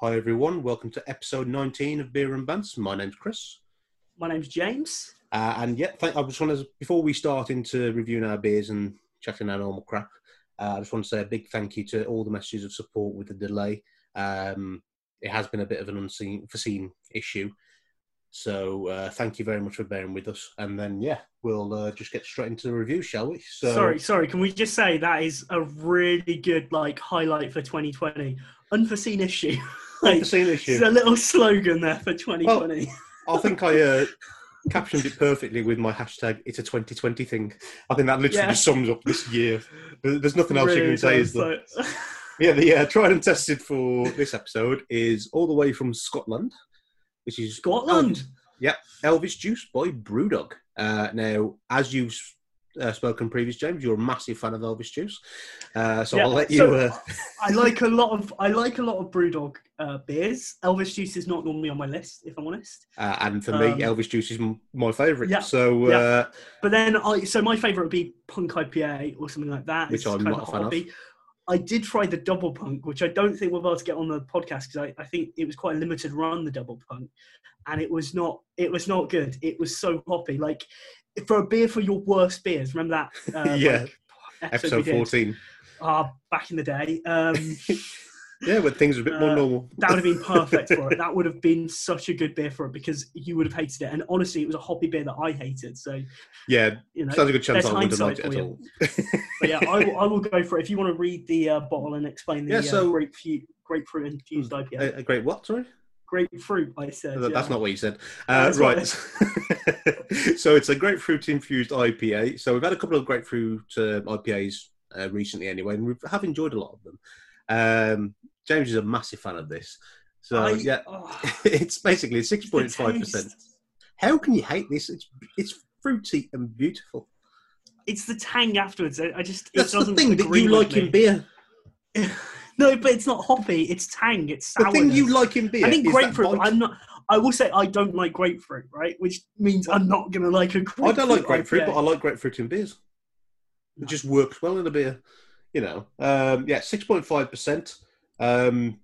Hi everyone, welcome to episode 19 of Beer and Bants. My name's Chris. My name's James. Uh, and yeah, thank, I just want to, before we start into reviewing our beers and chatting our normal crap, uh, I just want to say a big thank you to all the messages of support with the delay. Um, it has been a bit of an unseen, foreseen issue. So uh, thank you very much for bearing with us. And then, yeah, we'll uh, just get straight into the review, shall we? So, Sorry, sorry. Can we just say that is a really good like highlight for 2020? Unforeseen issue. like, Unforeseen issue. It's a little slogan there for 2020. I think I uh, captioned it perfectly with my hashtag. It's a 2020 thing. I think that literally Yeah. just sums up this year. There's nothing else you can say. Is there? Yeah, the uh, tried and tested for this episode is all the way from Scotland, which is Scotland. Yep. Elvis Juice by Brewdog. Uh, now, as you've uh, spoken previous, James, you're a massive fan of Elvis Juice, uh, so Yeah, I'll let you. so- uh, I like a lot of I like a lot of BrewDog uh, beers. Elvis Juice is not normally on my list, if I'm honest. uh, and for Um, me, Elvis Juice is m- my favourite. Yeah, So, yeah. uh, But then I so my favourite would be Punk IPA or something like that. Which It's I'm not a fan of. hobby. I did try the double punk, which I don't think we're able to get on the podcast because I, I think it was quite a limited run, the double punk, and it was not it was not good. It was so hoppy. Like for a beer for your worst beers. Remember that? Uh, Yeah. like, we episode 14. Ah, back in the day. Um, Yeah, when things are a bit more Uh, normal. that would have been perfect for it. That would have been such a good beer for it because you would have hated it. And honestly, it was a hoppy beer that I hated. So Yeah, you know, sounds like a good chance I wouldn't have liked it at all. But yeah, I will, I will go for it. If you want to read the uh, bottle and explain the Yeah, uh, grapefruit, grapefruit infused IPA. a, a great what? Sorry, grapefruit, I said. That's yeah. not what you said. Uh, right. so it's a grapefruit infused IPA. So we've had a couple of grapefruit uh, IPAs uh, recently, anyway, and we have enjoyed a lot of them. Um, James is a massive fan of this. So I- yeah, oh, it's basically six the point five percent. How can you hate this? It's it's fruity and beautiful. It's the tang afterwards. I I just That's the thing that you like in beer. no, but it's not hoppy. It's tang. It's The sour. thing you like in beer. I think grapefruit. I'm not. I will say I don't like grapefruit, right? Which means I'm not gonna like a grapefruit. I don't like grapefruit, IPA. but I like grapefruit in beers. It No. just works well in a beer, you know. Um, yeah, six point five percent. Um,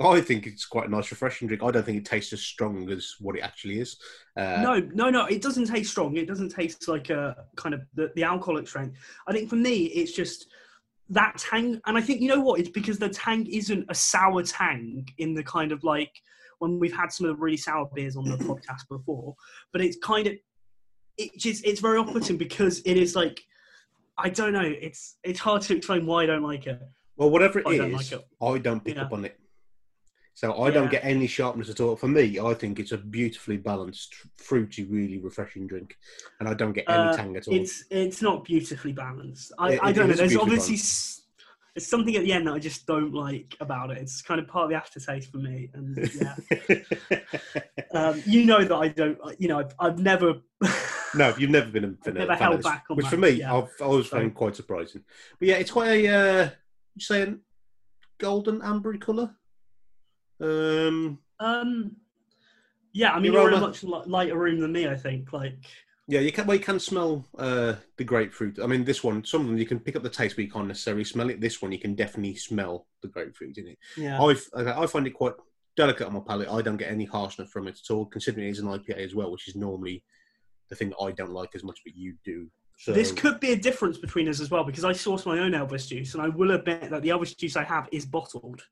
I think it's quite a nice, refreshing drink. I don't think it tastes as strong as what it actually is. Uh, no, no, no. It doesn't taste strong. It doesn't taste like a kind of the, the alcoholic strength. I think for me, it's just that tang. And I think you know what? It's because the tang isn't a sour tang in the kind of like when we've had some of the really sour beers on the podcast before. But it's kind of it just it's very off-putting because it is like I don't know. It's it's hard to explain why I don't like it. Well, whatever it I don't like it. I don't pick Yeah. up on it. So I don't get any sharpness at all. For me, I think it's a beautifully balanced, fruity, really refreshing drink, and I don't get any Uh, tang at all. It's it's not beautifully balanced. I, It- I don't know. There's obviously s- there's something at the end that I just don't like about it. It's kind of part of the aftertaste for me. And yeah, um, you know that I don't. You know, I've, I've never. No, you've never been in a fan, never fan held of this, back on which that, for me, yeah. I've always So- found quite surprising. But yeah, it's quite a uh, you saying golden ambery colour. Um, um, yeah, I mean, Your you're in a much lighter room than me. I think. Like, yeah, you can. Well, you can smell uh, the grapefruit. I mean, this one, some of them you can pick up the taste, but you can't necessarily smell it. This one, you can definitely smell the grapefruit in it. yeah, I I find it quite delicate on my palate. I don't get any harshness from it at all, considering it is an IPA as well, which is normally the thing that I don't like as much, but you do. So this could be a difference between us as well because I source my own Elvis juice, and I will admit that the Elvis juice I have is bottled.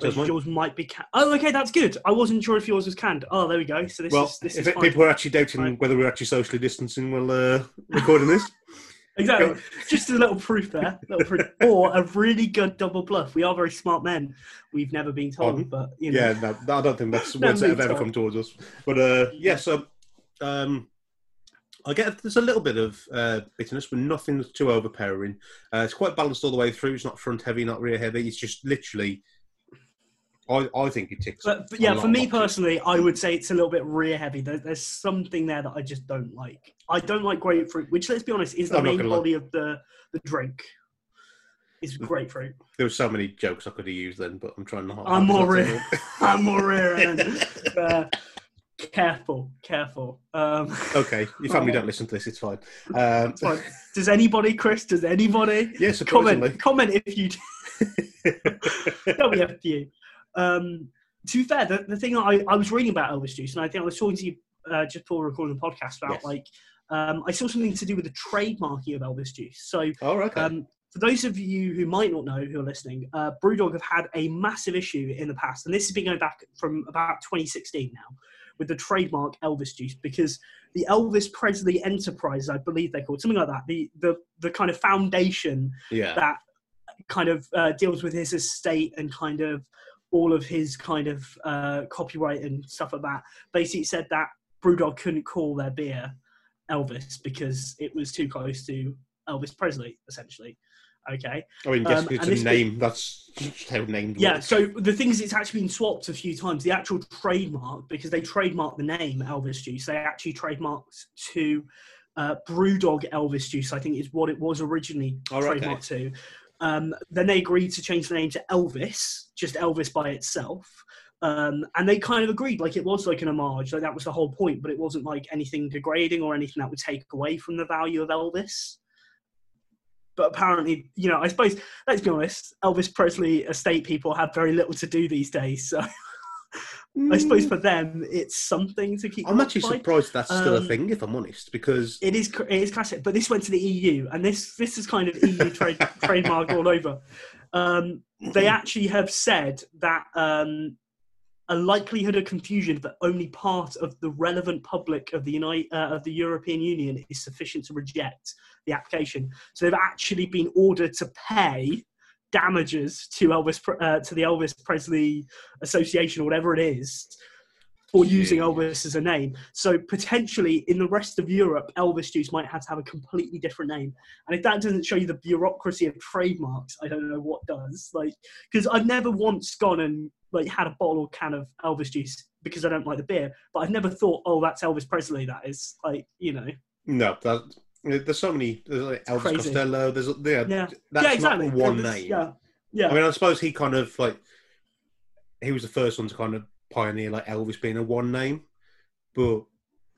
So mine. yours might be canned. Oh, okay, that's good. I wasn't sure if yours was canned. Oh, there we go. So this well, is this if is it, people are actually doubting Right. whether we're actually socially distancing while uh, recording this, exactly. Just a little proof there, little proof, or a really good double bluff. We are very smart men. We've never been told, Pardon? but you know, yeah, no, I don't think that's No, words that have ever come towards us. But uh, yeah, so um, I get there's a little bit of uh, bitterness, but nothing too overpowering. Uh, it's quite balanced all the way through. It's not front heavy, not rear heavy. It's just literally. I, I think it ticks. But, but yeah, for me personally, I would say it's a little bit rear heavy. There, there's something there that I just don't like. I don't like grapefruit, which let's be honest is the I'm main gonna lie. body of the the drink. Is grapefruit. There were so many jokes I could have used then, but I'm trying not. I'm more rear. I'm more rear end. Careful, careful. Um, Okay, your family don't listen to this. It's fine. Um, fine. Does anybody, Chris? Does anybody yeah, comment? Comment if you. Don't be up to you. um, to be fair, the, the thing I, I was reading about Elvis Juice, and I think I was talking to you uh, just before recording the podcast about Yes. like um, I saw something to do with the trademarking of Elvis Juice. So Oh, okay. um, for those of you who might not know who are listening, uh, Brewdog have had a massive issue in the past, and this has been going back from about 2016 now, with the trademark Elvis Juice, because the Elvis Presley Enterprise, I believe they're called, something like that, the the the kind of foundation yeah. that kind of uh, deals with his estate and kind of all of his kind of uh, copyright and stuff like that, basically said that Brewdog couldn't call their beer Elvis because it was too close to Elvis Presley, essentially. Okay. I mean, yes, um, it's a name. That's how named. Yeah. works. So the thing is, it's actually been swapped a few times. The actual trademark, because they trademarked the name Elvis Juice, they actually trademarked to uh, Brewdog Elvis Juice. I think is what it was originally Oh, okay. trademarked to. Um, then they agreed to change the name to Elvis, just Elvis by itself. Um, and they kind of agreed, like it was like an homage, like that was the whole point, but it wasn't like anything degrading or anything that would take away from the value of Elvis. But apparently, you know, I suppose let's be honest, Elvis Presley estate people have very little to do these days. So I suppose for them, it's something to keep. I'm actually occupied. surprised that's still a Um, thing, if I'm honest, because It is it is classic, but this went to the EU, and this this is kind of EU trade, trademark all over. Um, they actually have said that um, a likelihood of confusion that only part of the relevant public of the United uh, of the European Union is sufficient to reject the application. So they've actually been ordered to pay damages to Elvis uh, to the Elvis Presley Association or whatever it is for using. Elvis as a name. So potentially in the rest of Europe, Elvis Juice might have to have a completely different name. And if that doesn't show you the bureaucracy of trademarks, I don't know what does. Like, because I've never once gone and like had a bottle or can of Elvis Juice because I don't like the beer, but I've never thought, oh, that's Elvis Presley. That is like, you know, no, that, there's so many. There's like Elvis crazy. Costello. There's yeah, yeah, that's yeah, exactly. one name. Yeah, yeah. I mean, I suppose he kind of like he was the first one to kind of pioneer like Elvis being a one name, but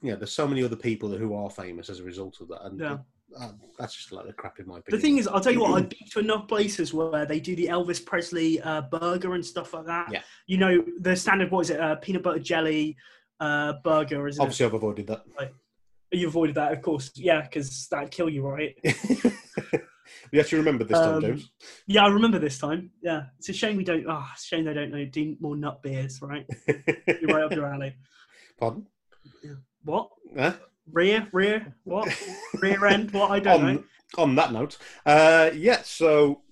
yeah, there's so many other people who are famous as a result of that, and Yeah. uh, that's just like the crap in my opinion. The thing is, I'll tell you what, I've been to enough places where they do the Elvis Presley uh, burger and stuff like that. Yeah. You know, the standard, what is it, uh, peanut butter jelly uh, burger, isn't Obviously, I've avoided that. it? You avoided that, of course. Yeah, because that'd kill you, right? you actually remember this time, Um, James. Yeah, I remember this time. Yeah. It's a shame we don't, oh, it's a shame they don't know, do more nut beers, right? You're right up your alley. Pardon? What? Huh? Rear? Rear? What? Rear end? What? I don't know. on, on that note, uh, yeah, so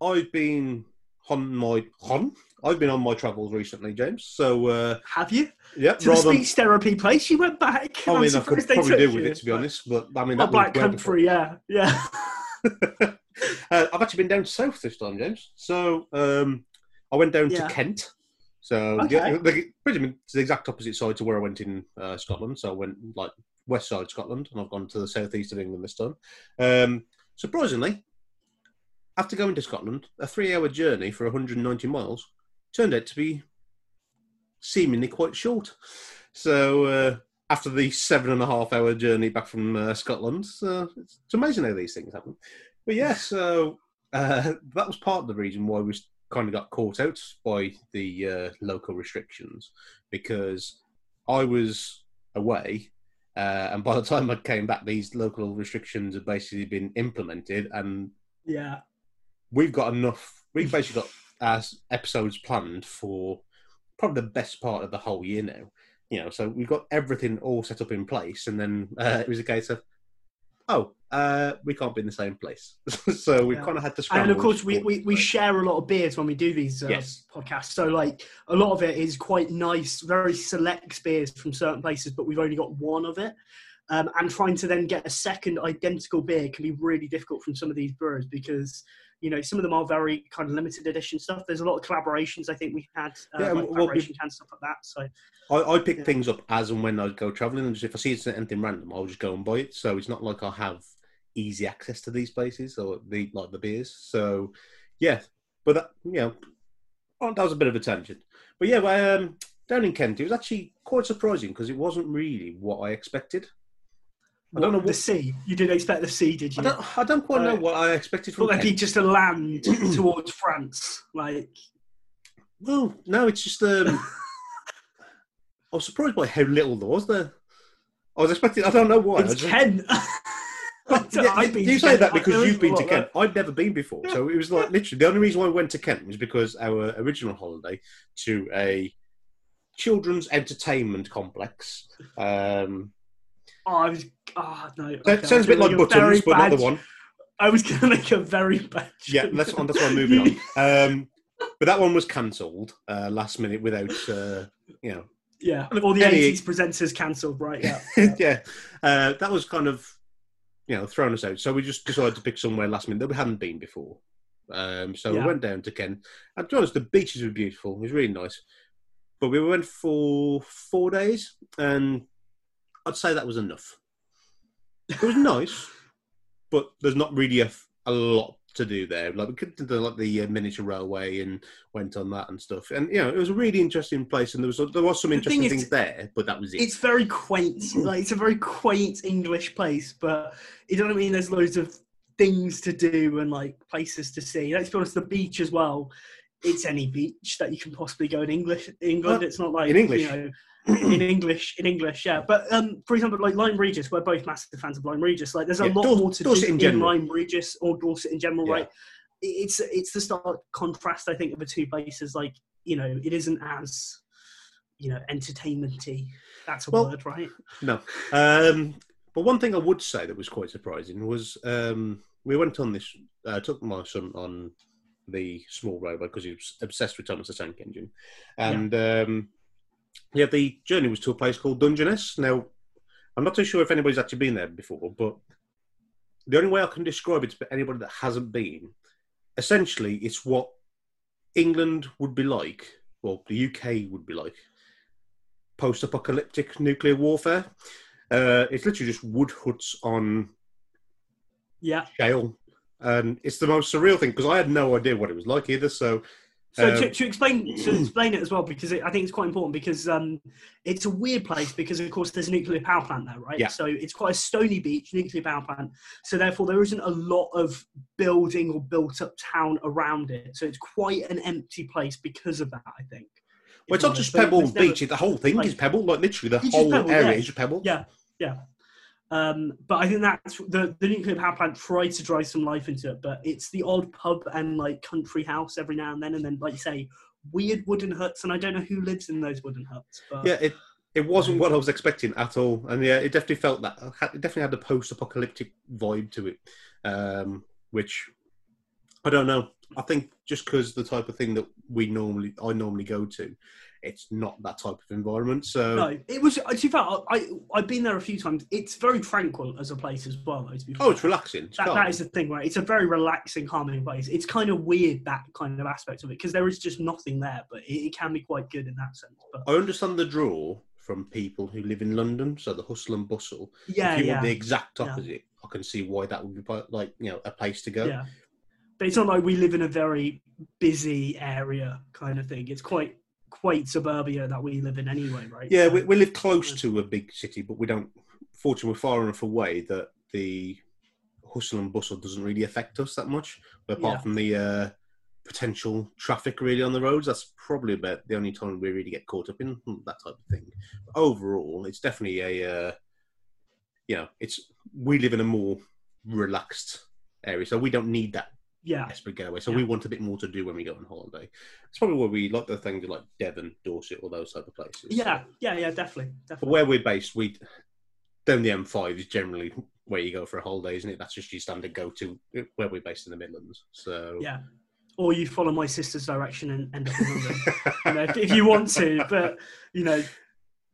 I've been on my on. I've been on my travels recently, James. So uh, Have you? yeah, To the speech therapy place, you went back. I mean, I could probably do with you. it to be honest, but I mean, that Black was Country, yeah. Yeah. uh, I've actually been down south this time, James. So um, I went down Yeah. to Kent. So Okay. yeah, the, pretty much the exact opposite side to where I went in uh, Scotland. So I went like west side Scotland, and I've gone to the southeast of England this time. Um, surprisingly, after going to Scotland, a three-hour journey for 190 miles turned out to be seemingly quite short. So uh, after the seven and a half hour journey back from uh, Scotland, uh, it's, it's amazing how these things happen. But yeah, so uh, that was part of the reason why we kind of got caught out by the uh, local restrictions because I was away. Uh, and by the time I came back, these local restrictions have basically been implemented, and Yeah. we've got enough. We've basically got our episodes planned for probably the best part of the whole year now. You know, so we've got everything all set up in place, and then uh, it was a case of, oh, uh, we can't be in the same place, so we Yeah. kind of had to. Scramble And of course, we, we, we share a lot of beers when we do these uh, Yes. podcasts. So, like, a lot of it is quite nice, very select beers from certain places, but we've only got one of it. Um, and trying to then get a second identical beer can be really difficult from some of these brewers because, you know, some of them are very kind of limited edition stuff. There's a lot of collaborations I think we had, uh, Yeah, like well, collaboration cans, stuff like that. So, I, I pick Yeah. things up as and when I go traveling, and just if I see it's anything random, I'll just go and buy it. So it's not like I have easy access to these places or the like the beers. So yeah, but that you know, oh, that was a bit of a tangent. But yeah, well, um, down in Kent, it was actually quite surprising because it wasn't really what I expected. I don't know what, the sea. You didn't expect the sea, did you? I don't, I don't quite know what I expected from thought that'd be just a land towards France. Like, Well, no, it's just um, I was surprised by how little there was there. I was expecting. I don't know why. It's Kent. Yeah, you- say Kent. that because you've been to. Kent. I'd never been before, so it was like literally the only reason why I went to Kent was because our original holiday to a children's entertainment complex. Um, Oh, I was. Oh no. that okay, I sounds a bit like gonna make very Butlins, but not the one. I was going to make a very bad. Yeah, joke. that's one. That's why I'm moving on. Um, but that one was cancelled uh, last minute without, uh, you know, Yeah, all the any- 80s presenters cancelled, right? Yeah. yeah, uh, that was kind of, you know, throwing us out. So we just decided to pick somewhere last minute that we hadn't been before. Um, so Yeah. we went down to Kent. And to be honest, the beaches were beautiful. It was really nice. But we went for four days, and I'd say that was enough. It was nice, but there's not really a, a lot to do there. Like we could do like the uh, miniature railway and went on that and stuff. And you know, it was a really interesting place, and there was there was some The thing interesting is- things there, but that was it. It's very quaint. Like it's a very quaint English place, but it doesn't mean there's loads of things to do and like places to see. Let's be honest, the beach as well. It's any beach that you can possibly go in English. England. Well, it's not like in English. You know, in English, in English, yeah. But um, for example, like Lyme Regis, we're both massive fans of Lyme Regis. Like, there's a Yeah, lot Dor- more to Dorset do in in, general. Lyme Regis or Dorset in general, Yeah. right? It's it's the stark contrast, I think, of the two places. Like, you know, it isn't as you know entertainmenty. That's a Well, word, right? No. Um, but one thing I would say that was quite surprising was um, we went on this, uh, took my son on the small railway because he was obsessed with Thomas the Tank Engine. And um, yeah, the journey was to a place called Dungeness. Now, I'm not too sure if anybody's actually been there before, but the only way I can describe it to anybody that hasn't been, essentially, it's what England would be like, well, the UK would be like, post-apocalyptic nuclear warfare. Uh, it's literally just wood huts on Yeah. shale, and it's the most surreal thing because I had no idea what it was like either. So, So Um, to, to explain to explain it as well, because it, I think it's quite important because um, it's a weird place because of course there's a nuclear power plant there, right? Yeah. So it's quite a stony beach, nuclear power plant. So therefore there isn't a lot of building or built up town around it. So it's quite an empty place because of that. I think. well, it's not just Pebble never- Beach; it- the whole thing like- is Pebble. Like literally, the whole Pebble, area yeah. is Pebble. Yeah, yeah. Um, but I think that's the, the nuclear power plant tried to drive some life into it, but it's the odd pub and like country house every now and then, and then like you say, weird wooden huts, and I don't know who lives in those wooden huts. But Yeah, it it wasn't what I was expecting at all, and yeah, it definitely felt that. It definitely had a post-apocalyptic vibe to it, um, which I don't know. I think just because the type of thing that we normally, I normally go to, it's not that type of environment. So no, it was. To be fair, I, I've been there a few times. It's very tranquil as a place as well. Though, to be oh, fair. it's relaxing. It's That, that is the thing, right? It's a very relaxing, calming place. It's kind of weird that kind of aspect of it because there is just nothing there, but it, it can be quite good in that sense. But I understand the draw from people who live in London, so the hustle and bustle. yeah, if you yeah. want the exact Yeah. opposite, I can see why that would be like you know a place to go. Yeah. But it's not like we live in a very busy area kind of thing. It's quite quite suburbia that we live in anyway, right? Yeah, So- we, we live close to a big city, but we don't. Fortunately, we're far enough away that the hustle and bustle doesn't really affect us that much. But apart Yeah. from the uh, potential traffic really on the roads, that's probably about the only time we really get caught up in that type of thing. But overall, it's definitely a. Uh, you know, it's we live in a more relaxed area, so we don't need that yeah, desperate getaway. So Yeah. we want a bit more to do when we go on holiday. It's probably where we like the things like Devon, Dorset, all those type of places. yeah, yeah, yeah, definitely, But where we're based, we down the M5 is generally where you go for a holiday, isn't it? That's just your standard go to where we're based in the Midlands. So Yeah. Or you follow my sister's direction and end up in London. you know, if, if you want to, but you know,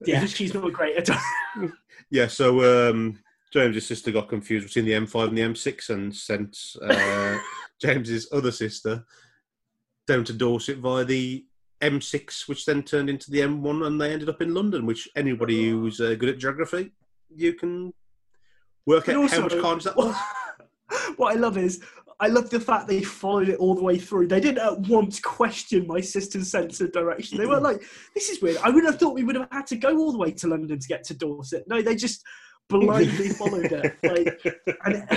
yeah, she's not great at all. yeah. So um, James's sister got confused between the M5 and the M6 and sent uh, James's other sister down to Dorset via the M6, which then turned into the M1, and they ended up in London. Which anybody who's uh, good at geography, you can work out how also- much carnage that was. what I love is I love the fact they followed it all the way through. They didn't at once question my sister's sense of direction. They weren't like, "This is weird." I would have thought we would have had to go all the way to london to get to Dorset. No, they just blindly followed it. Like, and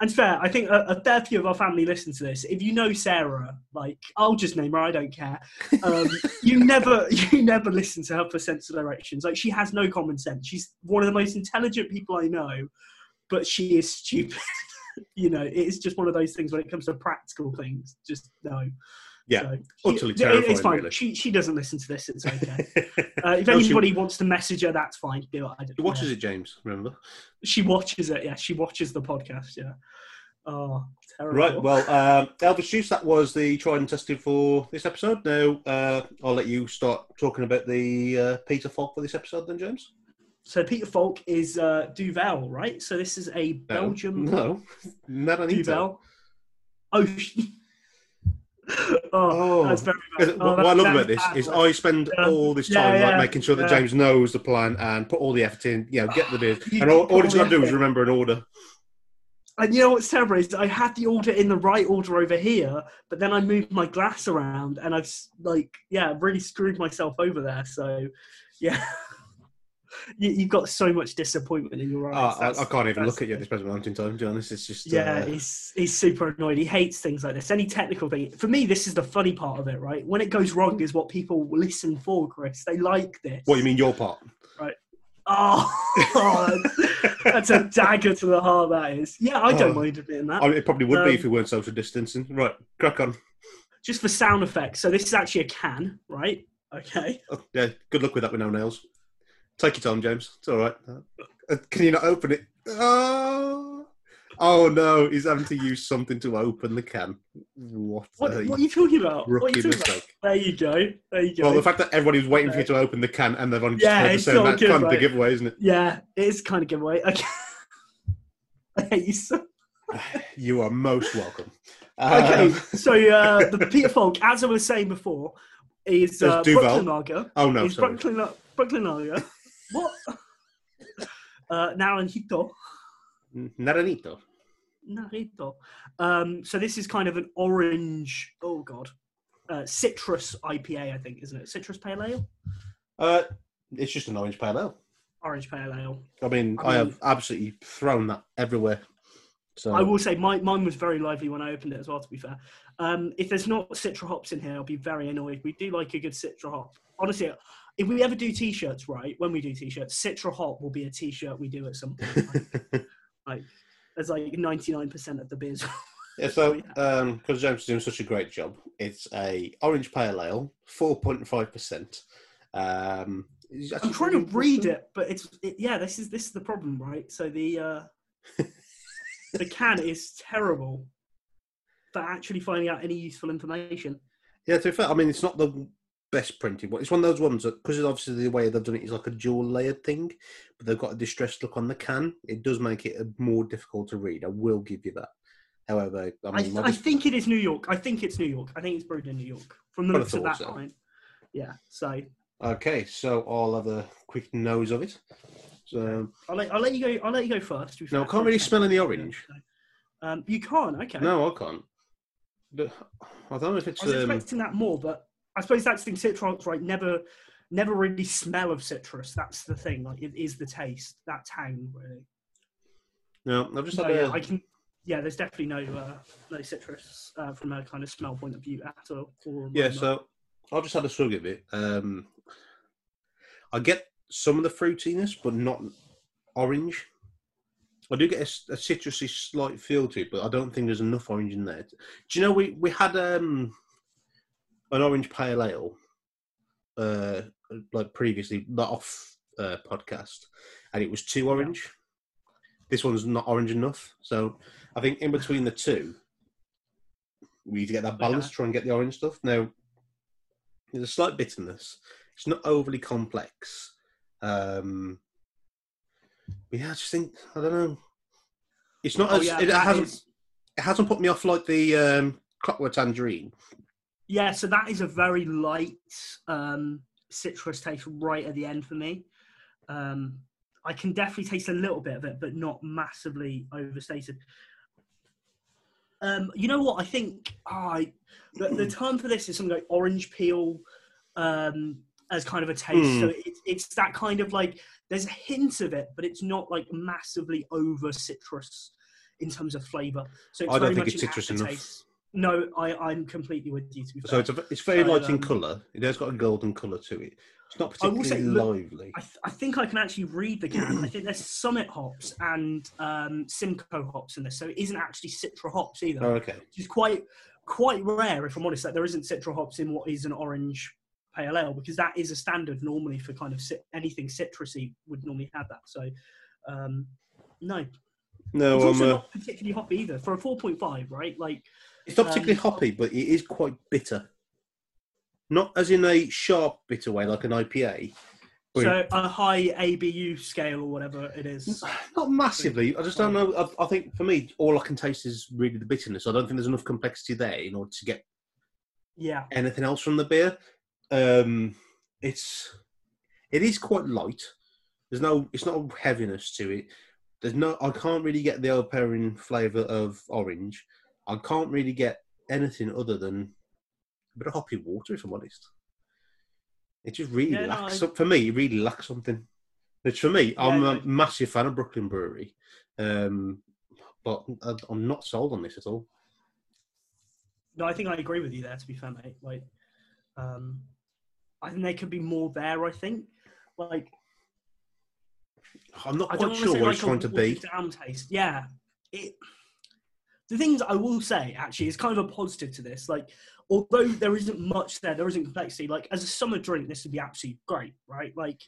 and fair, I think a, a, fair few of our family listen to this. If you know Sarah, like I'll just name her, I don't care. Um, you never, you never listen to her for sense of directions. Like she has no common sense. She's one of the most intelligent people I know, but she is stupid. you know, it's just one of those things when it comes to practical things. Just no. Yeah, so, utterly she, terrifying. It's fine. Really. She she doesn't listen to this. It's okay. uh, if no, anybody she, wants to message her, that's fine. Do it. She watches yeah. it, James. Remember? She watches it. Yeah, she watches the podcast. Yeah. Oh, terrible. Right. Well, um, Elvis Juice, that was the tried and tested for this episode. Now uh, I'll let you start talking about the uh, Peter Falk for this episode, then, James. So Peter Falk is uh, Duvel, right? So this is a Belgium. No, no Duvel. Oh. oh, oh, that's very bad. Oh, what I love about this is I spend yeah. all this time yeah, yeah, like making sure that James knows the plan and put all the effort in. You know, get the beers, and all, all he's got to do is remember an order. And you know what's terrible is I had the order in the right order over here, but then I moved my glass around, and I've like yeah really screwed myself over there. So yeah. you, have got so much disappointment in your eyes. Oh, I, I, can't even look at you at this present moment in time. To be honest, it's just yeah. Uh... He's he's super annoyed. He hates things like this. Any technical thing. For me, this is the funny part of it. Right, when it goes wrong, is what people listen for. Chris, they like this. What you mean, your part? Right. Oh, that's a dagger to the heart. That is. Yeah, I don't oh. mind admitting that. I mean, it probably would um, be if we weren't social distancing. Right, crack on. Just for sound effects. So this is actually a can, right? Okay. Oh, yeah. Good luck with that with no nails. Take your time, James. It's all right. Uh, can you not open it? Oh, oh no! He's having to use something to open the can. What? What, what are you talking about? What are you talking about? There you go. There you go. Well, the fact that everybody was waiting for you to open the can and they've only just yeah, it's the same, that's kind of the giveaway, isn't it? Yeah, it is kind of giveaway. Okay. I hate you so. you are most welcome. Okay, um, so uh, the Peter Falk, as I was saying before, is uh, Brooklyn Lager. Oh no, is sorry. Brooklyn, Brooklyn Lager. What? uh, Naranjito. Naranito. Naranjito. Um, so this is kind of an orange. Oh god, uh, citrus IPA, I think, isn't it? Citrus pale ale. Uh, it's just an orange pale ale. Orange pale ale. I mean, I, I have absolutely thrown that everywhere. So I will say my, mine was very lively when I opened it as well. To be fair, um, if there's not citra hops in here, I'll be very annoyed. We do like a good citra hop. Honestly, if we ever do t-shirts, right? When we do t-shirts, Citra Hop will be a t-shirt we do at some point. Like, like there's like 99% of the beers. yeah, so um because um, James is doing such a great job, it's a orange pale ale, 4.5%. Um, I'm trying to read it, but it's it, yeah. This is this is the problem, right? So the uh, the can is terrible for actually finding out any useful information. Yeah, to be fair, I mean it's not the best printed one. It's one of those ones that, because obviously the way they've done it is like a dual layered thing, but they've got a distressed look on the can. It does make it more difficult to read. I will give you that. However, I, mean, I, I think it is New York. I think it's New York. I think it's brewed in New York from the looks of that so. Yeah. So. Okay, so I'll have a quick nose of it. So I'll let, I'll let you go. I'll let you go first. No, I can't really smell any orange. Um, you can't. Okay. No, I can't. I don't know if it's. I was um, expecting that more, but I suppose that's the thing. Citrons, right? Never, never really smell of citrus. That's the thing. Like it is the taste, that tang, really. No, I've just no, yeah, a... I can. Yeah, there's definitely no uh, no citrus uh, from a kind of smell point of view at all. yeah, so I've just had a swig of it. Um, I get some of the fruitiness, but not orange. I do get a, a, citrusy slight feel to it, but I don't think there's enough orange in there. Do you know we we had um an orange pale ale, uh, like previously, not off uh, podcast, and it was too orange. Yeah. This one's not orange enough, so I think in between the two, we need to get that balance. Okay. Try and get the orange stuff. Now, there's a slight bitterness. It's not overly complex. Um, but yeah, I just think I don't know. It's not oh, as yeah, it, hasn't is... it hasn't put me off like the um, clockwork tangerine, yeah, so that is a very light um, citrus taste right at the end for me. Um, I can definitely taste a little bit of it, but not massively overstated. Um, you know what? I think oh, I, the, the, term for this is something like orange peel um, as kind of a taste. Mm. So it, it's that kind of like there's a hint of it, but it's not like massively over citrus. in terms of flavour. So it's I don't think it's citrus enough. No, I, I'm completely with you. To be fair, So it's a, it's very So, light in um, colour. It has got a golden colour to it. It's not I will particularly say, lively. I, th- I think I can actually read the can. I think there's Summit hops and um, Simcoe hops in this, so it isn't actually Citra hops either, Oh, okay. which is quite quite rare, if I'm honest. That there isn't Citra hops in what is an orange pale ale because that is a standard normally for kind of cit- anything citrusy would normally have that. So um, no, No, it's I'm, also uh, not particularly hoppy either for a 4.5, right? Like it's not particularly um, hoppy, but it is quite bitter. Not as in a sharp bitter way, like an IPA. so a high IBU scale or whatever it is. Not massively. I just don't know. I, I think for me, all I can taste is really the bitterness. I don't think there's enough complexity there in order to get Yeah, anything else from the beer. Um, it's it is quite light. There's no. It's not a heaviness to it. There's no. I can't really get the overpowering flavour of orange. I can't really get anything other than a bit of hoppy water, if I'm honest. It just really Yeah, no, lacks. I- For me, it really lacks something. Which for me, I'm Yeah, a massive fan of Brooklyn Brewery, um, but I'm not sold on this at all. No, I think I agree with you there. To be fair, mate, like, um, I think there could be more there. I think, like, I'm not quite sure what like it's trying to be. down taste. Yeah, it. The things I will say actually is kind of a positive to this. Like, although there isn't much there, there isn't complexity. Like, as a summer drink, this would be absolutely great, right? Like,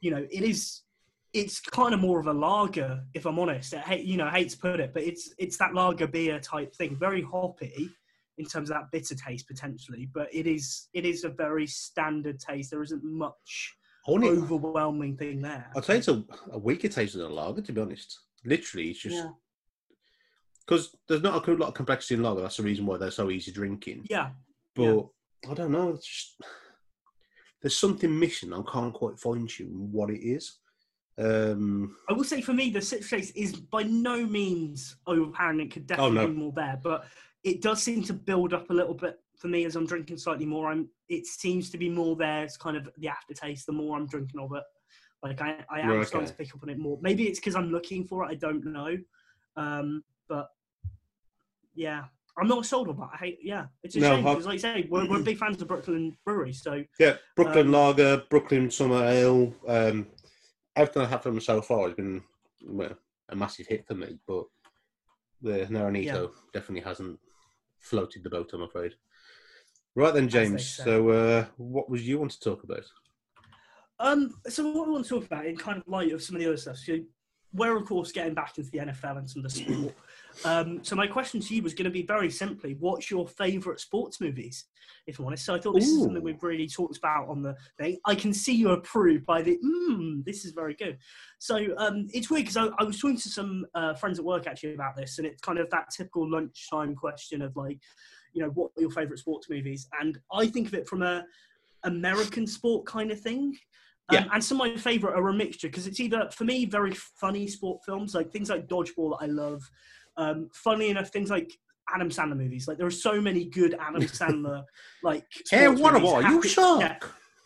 you know, it is. It's kind of more of a lager, if I'm honest. I hate, you know, I hate to put it, but it's it's that lager beer type thing. Very hoppy in terms of that bitter taste potentially, but it is it is a very standard taste. There isn't much I want it, overwhelming thing there. I'd say it's a, a weaker taste than a lager, to be honest. Literally, it's just Yeah. Because there's not a lot of complexity in lager. That's the reason why they're so easy drinking. Yeah, But yeah. I don't know. It's just there's something missing. I can't quite fine tune what it is. Um, I will say for me, the citrus is by no means overpowering. It could Oh, definitely no. be more there, but it does seem to build up a little bit for me as I'm drinking slightly more. I'm. It seems to be more there. It's kind of the aftertaste. The more I'm drinking of it, like I, I am Right, starting to pick up on it more. Maybe it's because I'm looking for it. I don't know, um, yeah, I'm not sold on that. I hate. Yeah, it's a No, shame because, like I say, we're, we're big fans of Brooklyn Brewery, so yeah, Brooklyn Um, Lager, Brooklyn Summer Ale. Um, everything I have had from them so far has been well, a massive hit for me. But the Naranito Yeah. definitely hasn't floated the boat. I'm afraid. Right then, James. So, uh, what was you want to talk about? Um, so what we want to talk about in kind of light of some of the other stuff. So we're of course getting back into the NFL and some of the sport. Um, so my question to you was going to be very simply, what's your favourite sports movies? If I'm honest, so I thought this is something we've really talked about on the thing. I can see you approve by the. Mm, this is very good. So um, it's weird because I, I was talking to some uh, friends at work actually about this, and it's kind of that typical lunchtime question of like, you know, what are your favourite sports movies? And I think of it from a American sport kind of thing. Um, Yeah. And some of my favourite are a mixture because it's either, for me, very funny sport films, like things like Dodgeball that I love. Um, funny enough, things like Adam Sandler movies. Like there are so many good Adam Sandler like. Hey, movies. about you Happy- suck? yeah,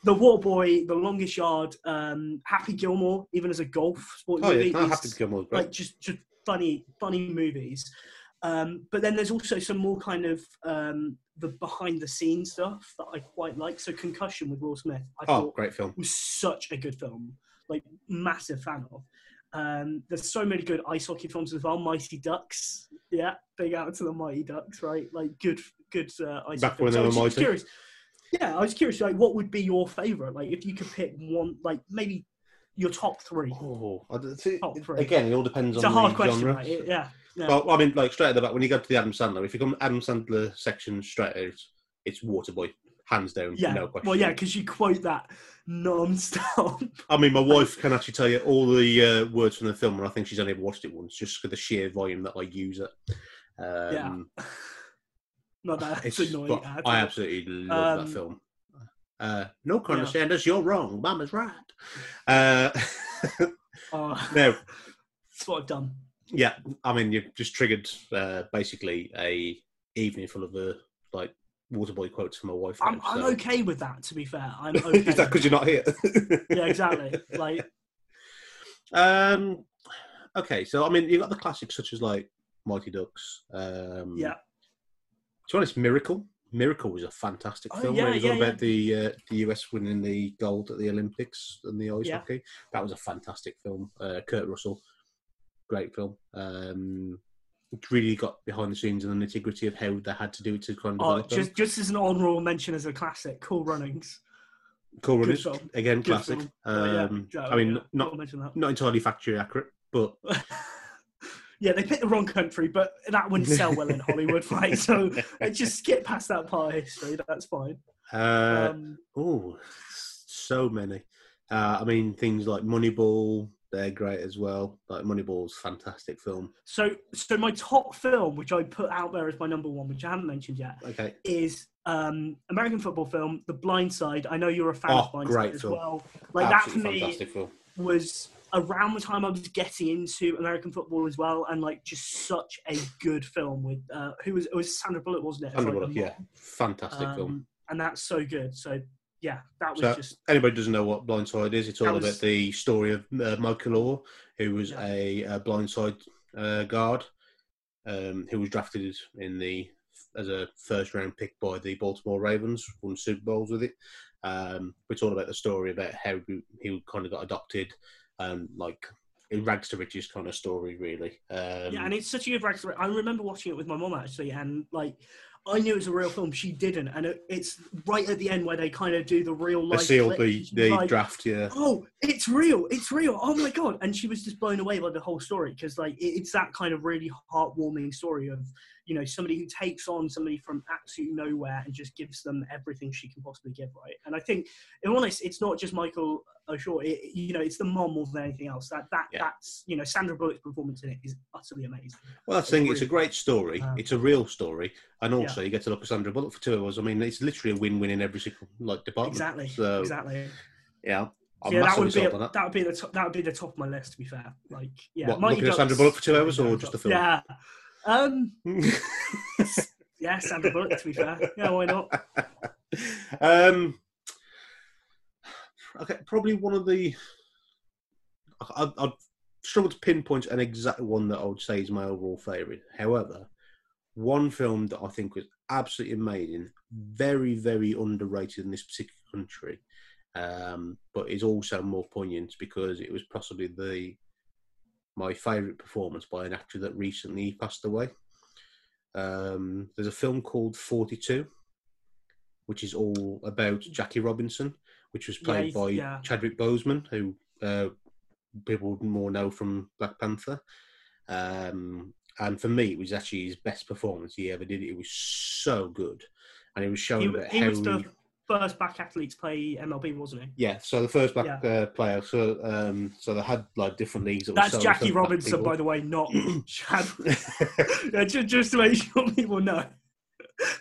the Water Boy, The Longest Yard, um, Happy Gilmore, even as a golf sport Oh movie. yeah, no, Happy Gilmore. great. like just just funny funny movies um, but then there's also some more kind of um, the behind the scenes stuff that I quite like. So Concussion with Will Smith, I oh, thought great film. was such a good film. Like massive fan of. Um, there's so many good ice hockey films as well. Mighty Ducks, yeah, big out to the Mighty Ducks, right? Like good, good uh, ice Back hockey. when films. they I were mighty. Curious. Yeah, I was curious. Like, what would be your favorite? Like, if you could pick one, like maybe your top three. Oh, see, Top three. again, it all depends It's on a hard the question, genre. right? It- Yeah. yeah. Well, I mean, like straight at the back, when you go to the Adam Sandler, if you come Adam Sandler section straight out, it's Waterboy, hands down, Yeah. no question. well, yeah, because you quote that non-stop. I mean, my wife can actually tell you all the uh, words from the film, and I think she's only ever watched it once, just for the sheer volume that I use it. Um, Not that it's, annoying. I absolutely love Um, that film. Uh, no, Colonel yeah. Sanders, you're wrong. Mama's right. Uh, Oh, now, that's what I've done. yeah, I mean, you've just triggered uh, basically a evening full of uh, like Waterboy quotes from my wife. I'm, now, I'm so- okay with that. To be fair, I'm okay. Is that because you're not here? yeah, exactly. Like, Um, okay, so I mean, you've got the classics such as like Mighty Ducks. Um, Yeah. To be honest, Miracle. Miracle was a fantastic Oh, film. yeah, it was all yeah, about the uh, the US winning the gold at the Olympics and the ice Yeah. hockey. That was a fantastic film. Uh, Kurt Russell, great film. Um, really got behind the scenes and the nitty gritty of how they had to do it to kind of Oh, them. just just as an honourable mention as a classic, Cool Runnings. Cool Runnings, again, Good classic. Oh, yeah. Um, Yeah, I mean, yeah, not not entirely factually accurate, but yeah, they picked the wrong country, but that wouldn't sell well in Hollywood, right? So just skip past that part of history. That's fine. uh, Um, oh, so many. Uh, I mean, things like Moneyball, they're great as well. Like Moneyball's fantastic film. so, so my top film, which I put out there as my number one, which I haven't mentioned yet, Okay, is um, American football film, The Blind Side. I know you're a fan Oh, of Blind great Side as film. well. Like that for me was around the time I was getting into American football as well, and like just such a good film with uh, who was it was Sandra Bullock, wasn't it? Sandra Bullock, the yeah, fantastic mom. film. Um, and that's so good. So yeah, that was So, just anybody doesn't know what Blindside is, it's all was- about the story of uh, Michael Oher, who was Yeah. a, a blindside uh, guard, um, who was drafted in the as a first round pick by the Baltimore Ravens, won Super Bowls with it. Um, it's all about the story about how he, kind of got adopted, and like in rags to riches kind of story, really. Um, yeah, and it's such a good rags. I remember watching it with my mom actually, and like. I knew it was a real film. She didn't, and it, it's right at the end where they kind of do the real life. sealed clip. the, the like, draft, yeah. oh it's real it's real oh my god and she was just blown away by the whole story because like it, it's that kind of really heartwarming story of you know somebody who takes on somebody from absolute nowhere and just gives them everything she can possibly give right and i think in honest it's not just michael O'Shaw, it, you know it's the mom more than anything else that that Yeah. that's you know sandra bullock's performance in it is utterly amazing Well, i think thing. It's a great story. Um, it's a real story, and also you get to look at Sandra Bullock for two hours. I mean, it's literally a win-win in every single like department. exactly So exactly yeah, I'm yeah, that would be a, that. that would be the top, that would be the top of my list. To be fair, like yeah, What, Mighty looking at Sandra Bullock for two hours or just the film? Yeah, um, yeah, Sandra Bullock. To be fair, yeah, why not? um, okay, probably one of the. I, I'd struggle to pinpoint an exact one that I would say is my overall favourite. However, one film that I think was absolutely amazing, very, very underrated in this particular country, um, but is also more poignant because it was possibly the my favourite performance by an actor that recently passed away. Um, there's a film called Forty Two, which is all about Jackie Robinson, which was played he's- by yeah. Chadwick Boseman, who uh, people would more know from Black Panther. Um, and for me, it was actually his best performance he ever did. It was so good, and it was showing He, about he how was he- first black athlete to play MLB, wasn't he? yeah. So the first black Yeah. uh, player. So um, so they had like different leagues. That That's Jackie Robinson, by the way, not Chad. yeah, just, just to make sure people know.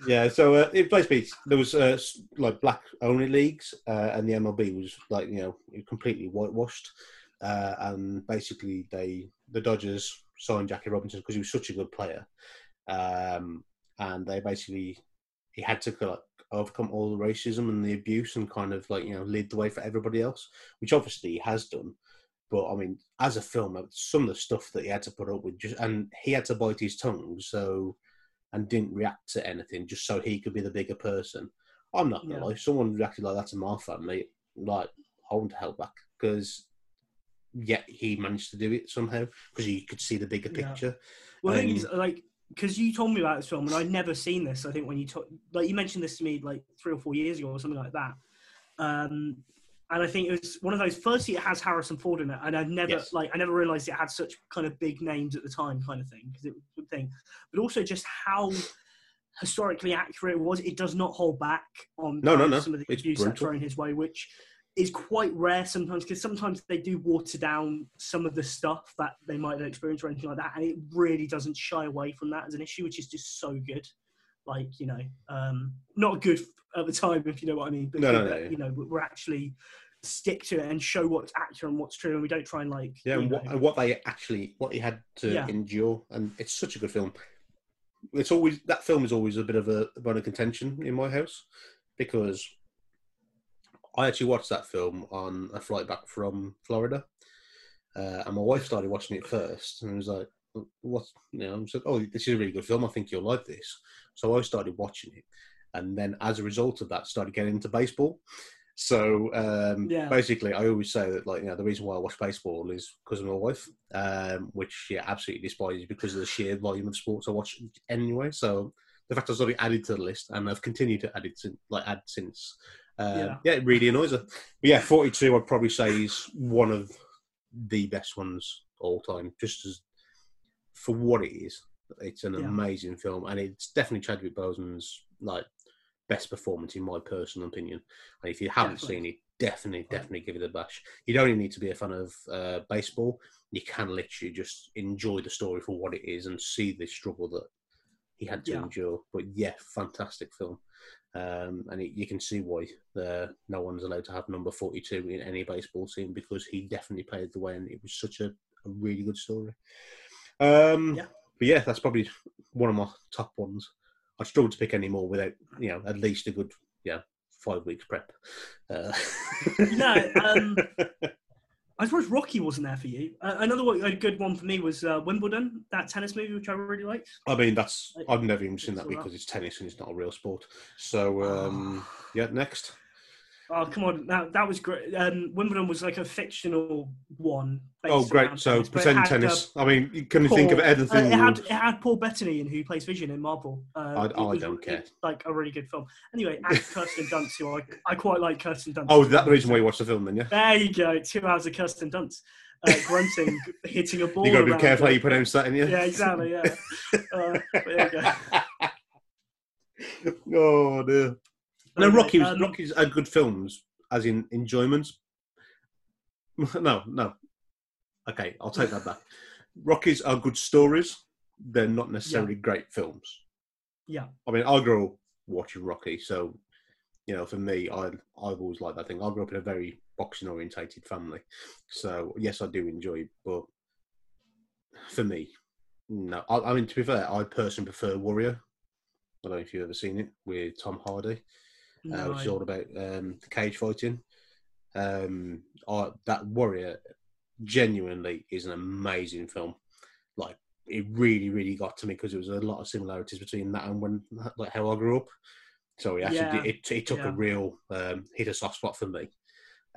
yeah, so uh, it basically there was uh, like black only leagues, uh, and the MLB was like you know completely whitewashed, uh, and basically they the Dodgers signed Jackie Robinson because he was such a good player, um, and they basically he had to like, overcome all the racism and the abuse and kind of like you know lead the way for everybody else, which obviously he has done. But I mean, as a film, some of the stuff that he had to put up with, just and he had to bite his tongue, so and didn't react to anything just so he could be the bigger person. I'm not gonna Yeah. lie. Someone reacted like that to my family, like I want to help back because yet he managed to do it somehow because you could see the bigger Yeah. picture. Well, thing is, Um, like, because you told me about this film and I'd never seen this. I think when you talk, like, you mentioned this to me like three or four years ago or something like that. Um, and I think it was one of those. Firstly, it has Harrison Ford in it, and I've never Yes. like I never realized it had such kind of big names at the time, kind of thing, because it was a thing. But also just how historically accurate it was. It does not hold back on No, no, no. some of the It's abuse that's thrown his way, which is quite rare sometimes because sometimes they do water down some of the stuff that they might have experienced or anything like that, and it really doesn't shy away from that as an issue, which is just so good. Like you know, um, not good at the time if you know what I mean, but No, no, no, you know we're actually stick to it and show what's accurate and what's true, and we don't try and like Yeah, and what, and what they actually what he had to Yeah. endure, and it's such a good film. It's always that film is always a bit of a bone of contention in my house because I actually watched that film on a flight back from Florida, uh, and my wife started watching it first, and was like, what you know, I said, oh, this is a really good film. I think you'll like this. So I started watching it, and then as a result of that, started getting into baseball. So um, Yeah. basically, I always say that like you know the reason why I watch baseball is because of my wife, um, which yeah absolutely despises because of the sheer volume of sports I watch anyway. So the fact I've already added to the list and I've continued to add it since, like add since. Um, Yeah. yeah. it really annoys her. But yeah, forty two I'd probably say is one of the best ones all time. Just as for what it is, it's an Yeah. amazing film, and it's definitely Chadwick Boseman's like best performance in my personal opinion. And if you haven't Definitely. seen it, definitely, definitely give it a bash. You don't even need to be a fan of uh, baseball. You can literally just enjoy the story for what it is and see the struggle that he had to Yeah. endure. But yeah, fantastic film. Um, and it, you can see why uh, no one's allowed to have number 42 in any baseball team because he definitely paved the way and it was such a, a really good story. Um, Yeah. But yeah, that's probably one of my top ones. I struggle to pick any more without, you know, at least a good, yeah, five weeks prep. Uh, No, um, I suppose Rocky wasn't there for you. Uh, another one, a good one for me was uh, Wimbledon, that tennis movie, which I really liked. I mean, that's I've never even seen that It's all right. because it's tennis and it's not a real sport. So um, yeah, next. Oh come on, that that was great. Um, Wimbledon was like a fictional one. Oh, great! So tennis, pretend tennis. I mean, can you can think of anything. Uh, it had it had Paul Bettany in who plays Vision in Marvel. Uh, I- I was don't care. Like a really good film. Anyway, and Kirsten Dunst, who I, I quite like Kirsten Dunst. oh, that's the reason why you watched the film then? Yeah. There you go, two hours of Kirsten Dunst uh, grunting, hitting a ball. You got to be careful how you pronounce that, in you. Yeah, exactly. Yeah. Uh, there you go. oh dear. No, Rocky was um, Rocky's are good films, as in enjoyment. no, no. Okay, I'll take that back. Rockies are good stories. They're not necessarily great films. Yeah. I mean, I grew up watching Rocky, so you know, for me, I I've always liked that thing. I grew up in a very boxing orientated family, so yes, I do enjoy it. But for me, no. I, I mean, to be fair, I personally prefer Warrior. I don't know if you've ever seen it with Tom Hardy, uh, No, which is all about um, the cage fighting. Um, I, that Warrior genuinely is an amazing film. Like it really, really got to me because there was a lot of similarities between that and when like how I grew up. So it actually Yeah, did, it, it took yeah. a real um, hit a soft spot for me.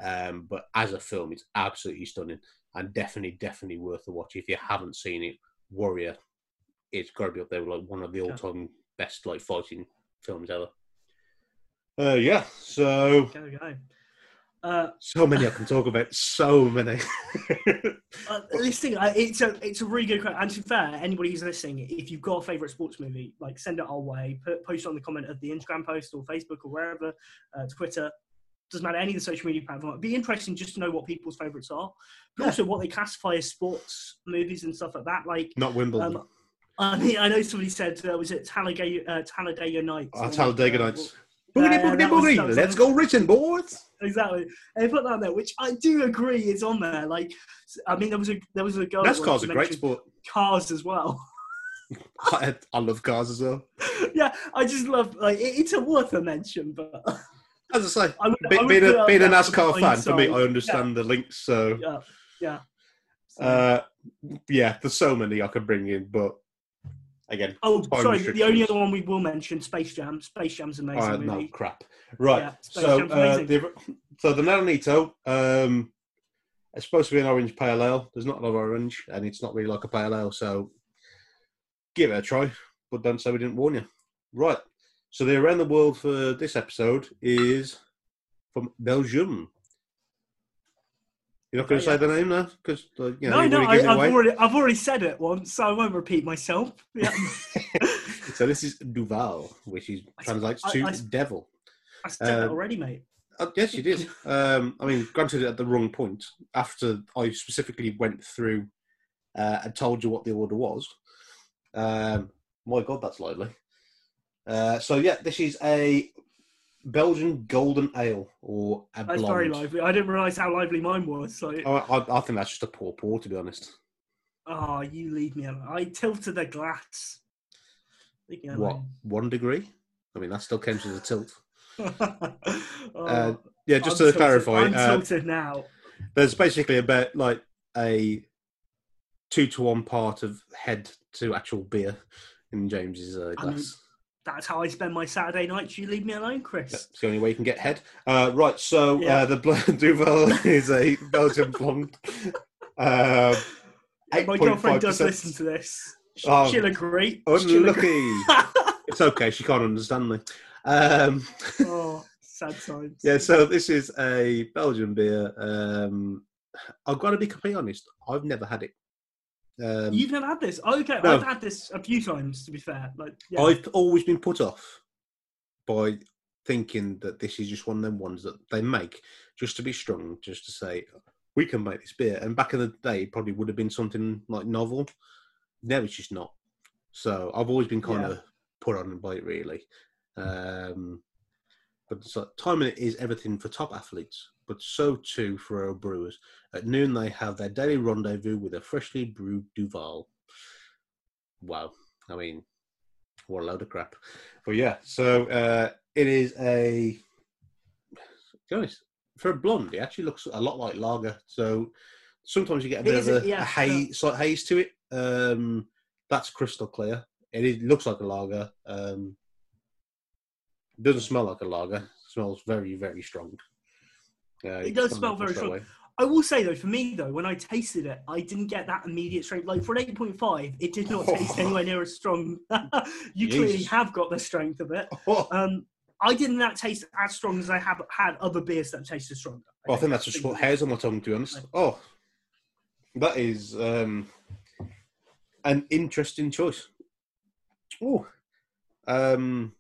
Um, but as a film, it's absolutely stunning and definitely, definitely worth a watch. If you haven't seen it, Warrior, it's got to be up there with like one of the all-time best like fighting films ever. Uh, yeah, so Go go. Uh, so many I can talk about. So many. uh, this thing, uh, it's a it's a really good question. And to be fair, anybody who's listening, if you've got a favorite sports movie, like send it our way. Put, post it on the comment of the Instagram post or Facebook or wherever, uh, Twitter. Doesn't matter any of the social media platforms. It'd be interesting just to know what people's favorites are, but Yeah. also what they classify as sports movies and stuff like that. Like, Not Wimbledon. um, I mean, I know somebody said uh, was it Talladega uh, Talladega Nights? or, Talladega Nights. Boogity, yeah, boogity, boogity. Let's go, Written boys. Exactly. And they put that on there, which I do agree is on there. Like, I mean, there was a there was a girl. NASCAR's a great sport. Cars as well. I, I love cars as well. yeah, I just love like it, it's a worth a mention, but As I say, I would, be- I being a, being a NASCAR fan, for me. I understand the links. So, Yeah, yeah. So- uh, yeah, there's so many I could bring in, but again, oh, sorry. The only other one we will mention, Space Jam. Space Jam's amazing uh, movie. no crap. Right. Yeah, so, uh, the, so the Naranito, um, it's supposed to be an orange pale ale. There's not a lot of orange, and it's not really like a pale ale. So, give it a try, but don't say we didn't warn you. Right. So the around the world for this episode is from Belgium. You're not going to say the name now, because uh, you know no, no, I, I've, away. already I've already said it once, so I won't repeat myself. Yeah. so this is Duvel, which is translates I- to I- devil. I said that Uh, already, mate. Oh, yes, you did. Um, I mean, granted, at the wrong point. After I specifically went through uh, and told you what the order was. Um, my God, that's lively. Uh, so yeah, this is a Belgian golden ale or a That's blonde. very lively. I didn't realise how lively mine was. I, I, I think that's just a poor pour, to be honest. oh, you leave me alone. I tilted the glass. Leave What one degree? I mean, that still counts as a tilt. oh, Uh, Yeah, just I'm to tilted. clarify, I'm uh, tilted now. there's basically about like a two to one part of head to actual beer in James's uh, I mean, glass. That's how I spend my Saturday nights. You leave me alone, Chris. It's the only way you can get head. Uh, right, so Yeah. uh, the Bl- Duvel is a Belgian blonde. Yeah, my girlfriend does listen to this. Sh- Oh, She'll agree. She'll agree. Unlucky. it's okay. She can't understand me. Um, oh, sad times. yeah, so this is a Belgian beer. Um, I've got to be completely honest. I've never had it. Um, You've never had this? Okay, No. I've had this a few times. To be fair, like yeah. I've always been put off by thinking that this is just one of them ones that they make just to be strong, just to say we can make this beer. And back in the day, it probably would have been something like novel. Now it's just not. So I've always been kind Yeah. of put on by it, really. Um, but so, timing is everything for top athletes, but so too for our brewers. At noon, they have their daily rendezvous with a freshly brewed Duvel. Wow. I mean, what a load of crap. But yeah, so uh, it is a. Honest, for a blonde, it actually looks a lot like lager. So sometimes you get a bit Is of a, Yeah, a haze, slight haze to it. Um, that's crystal clear. It is, looks like a lager. Um, doesn't smell like a lager. It smells very, very strong. Uh, It does smell very strong. way. I will say though, for me though, when I tasted it, I didn't get that immediate strength. Like for an eight point five, it did not taste anywhere near as strong. you clearly have got the strength of it. Um, I didn't that taste as strong as I have had other beers that tasted stronger. Well, I think that's just what hairs on my tongue, to be honest. Oh, that is um, an interesting choice. Oh, um,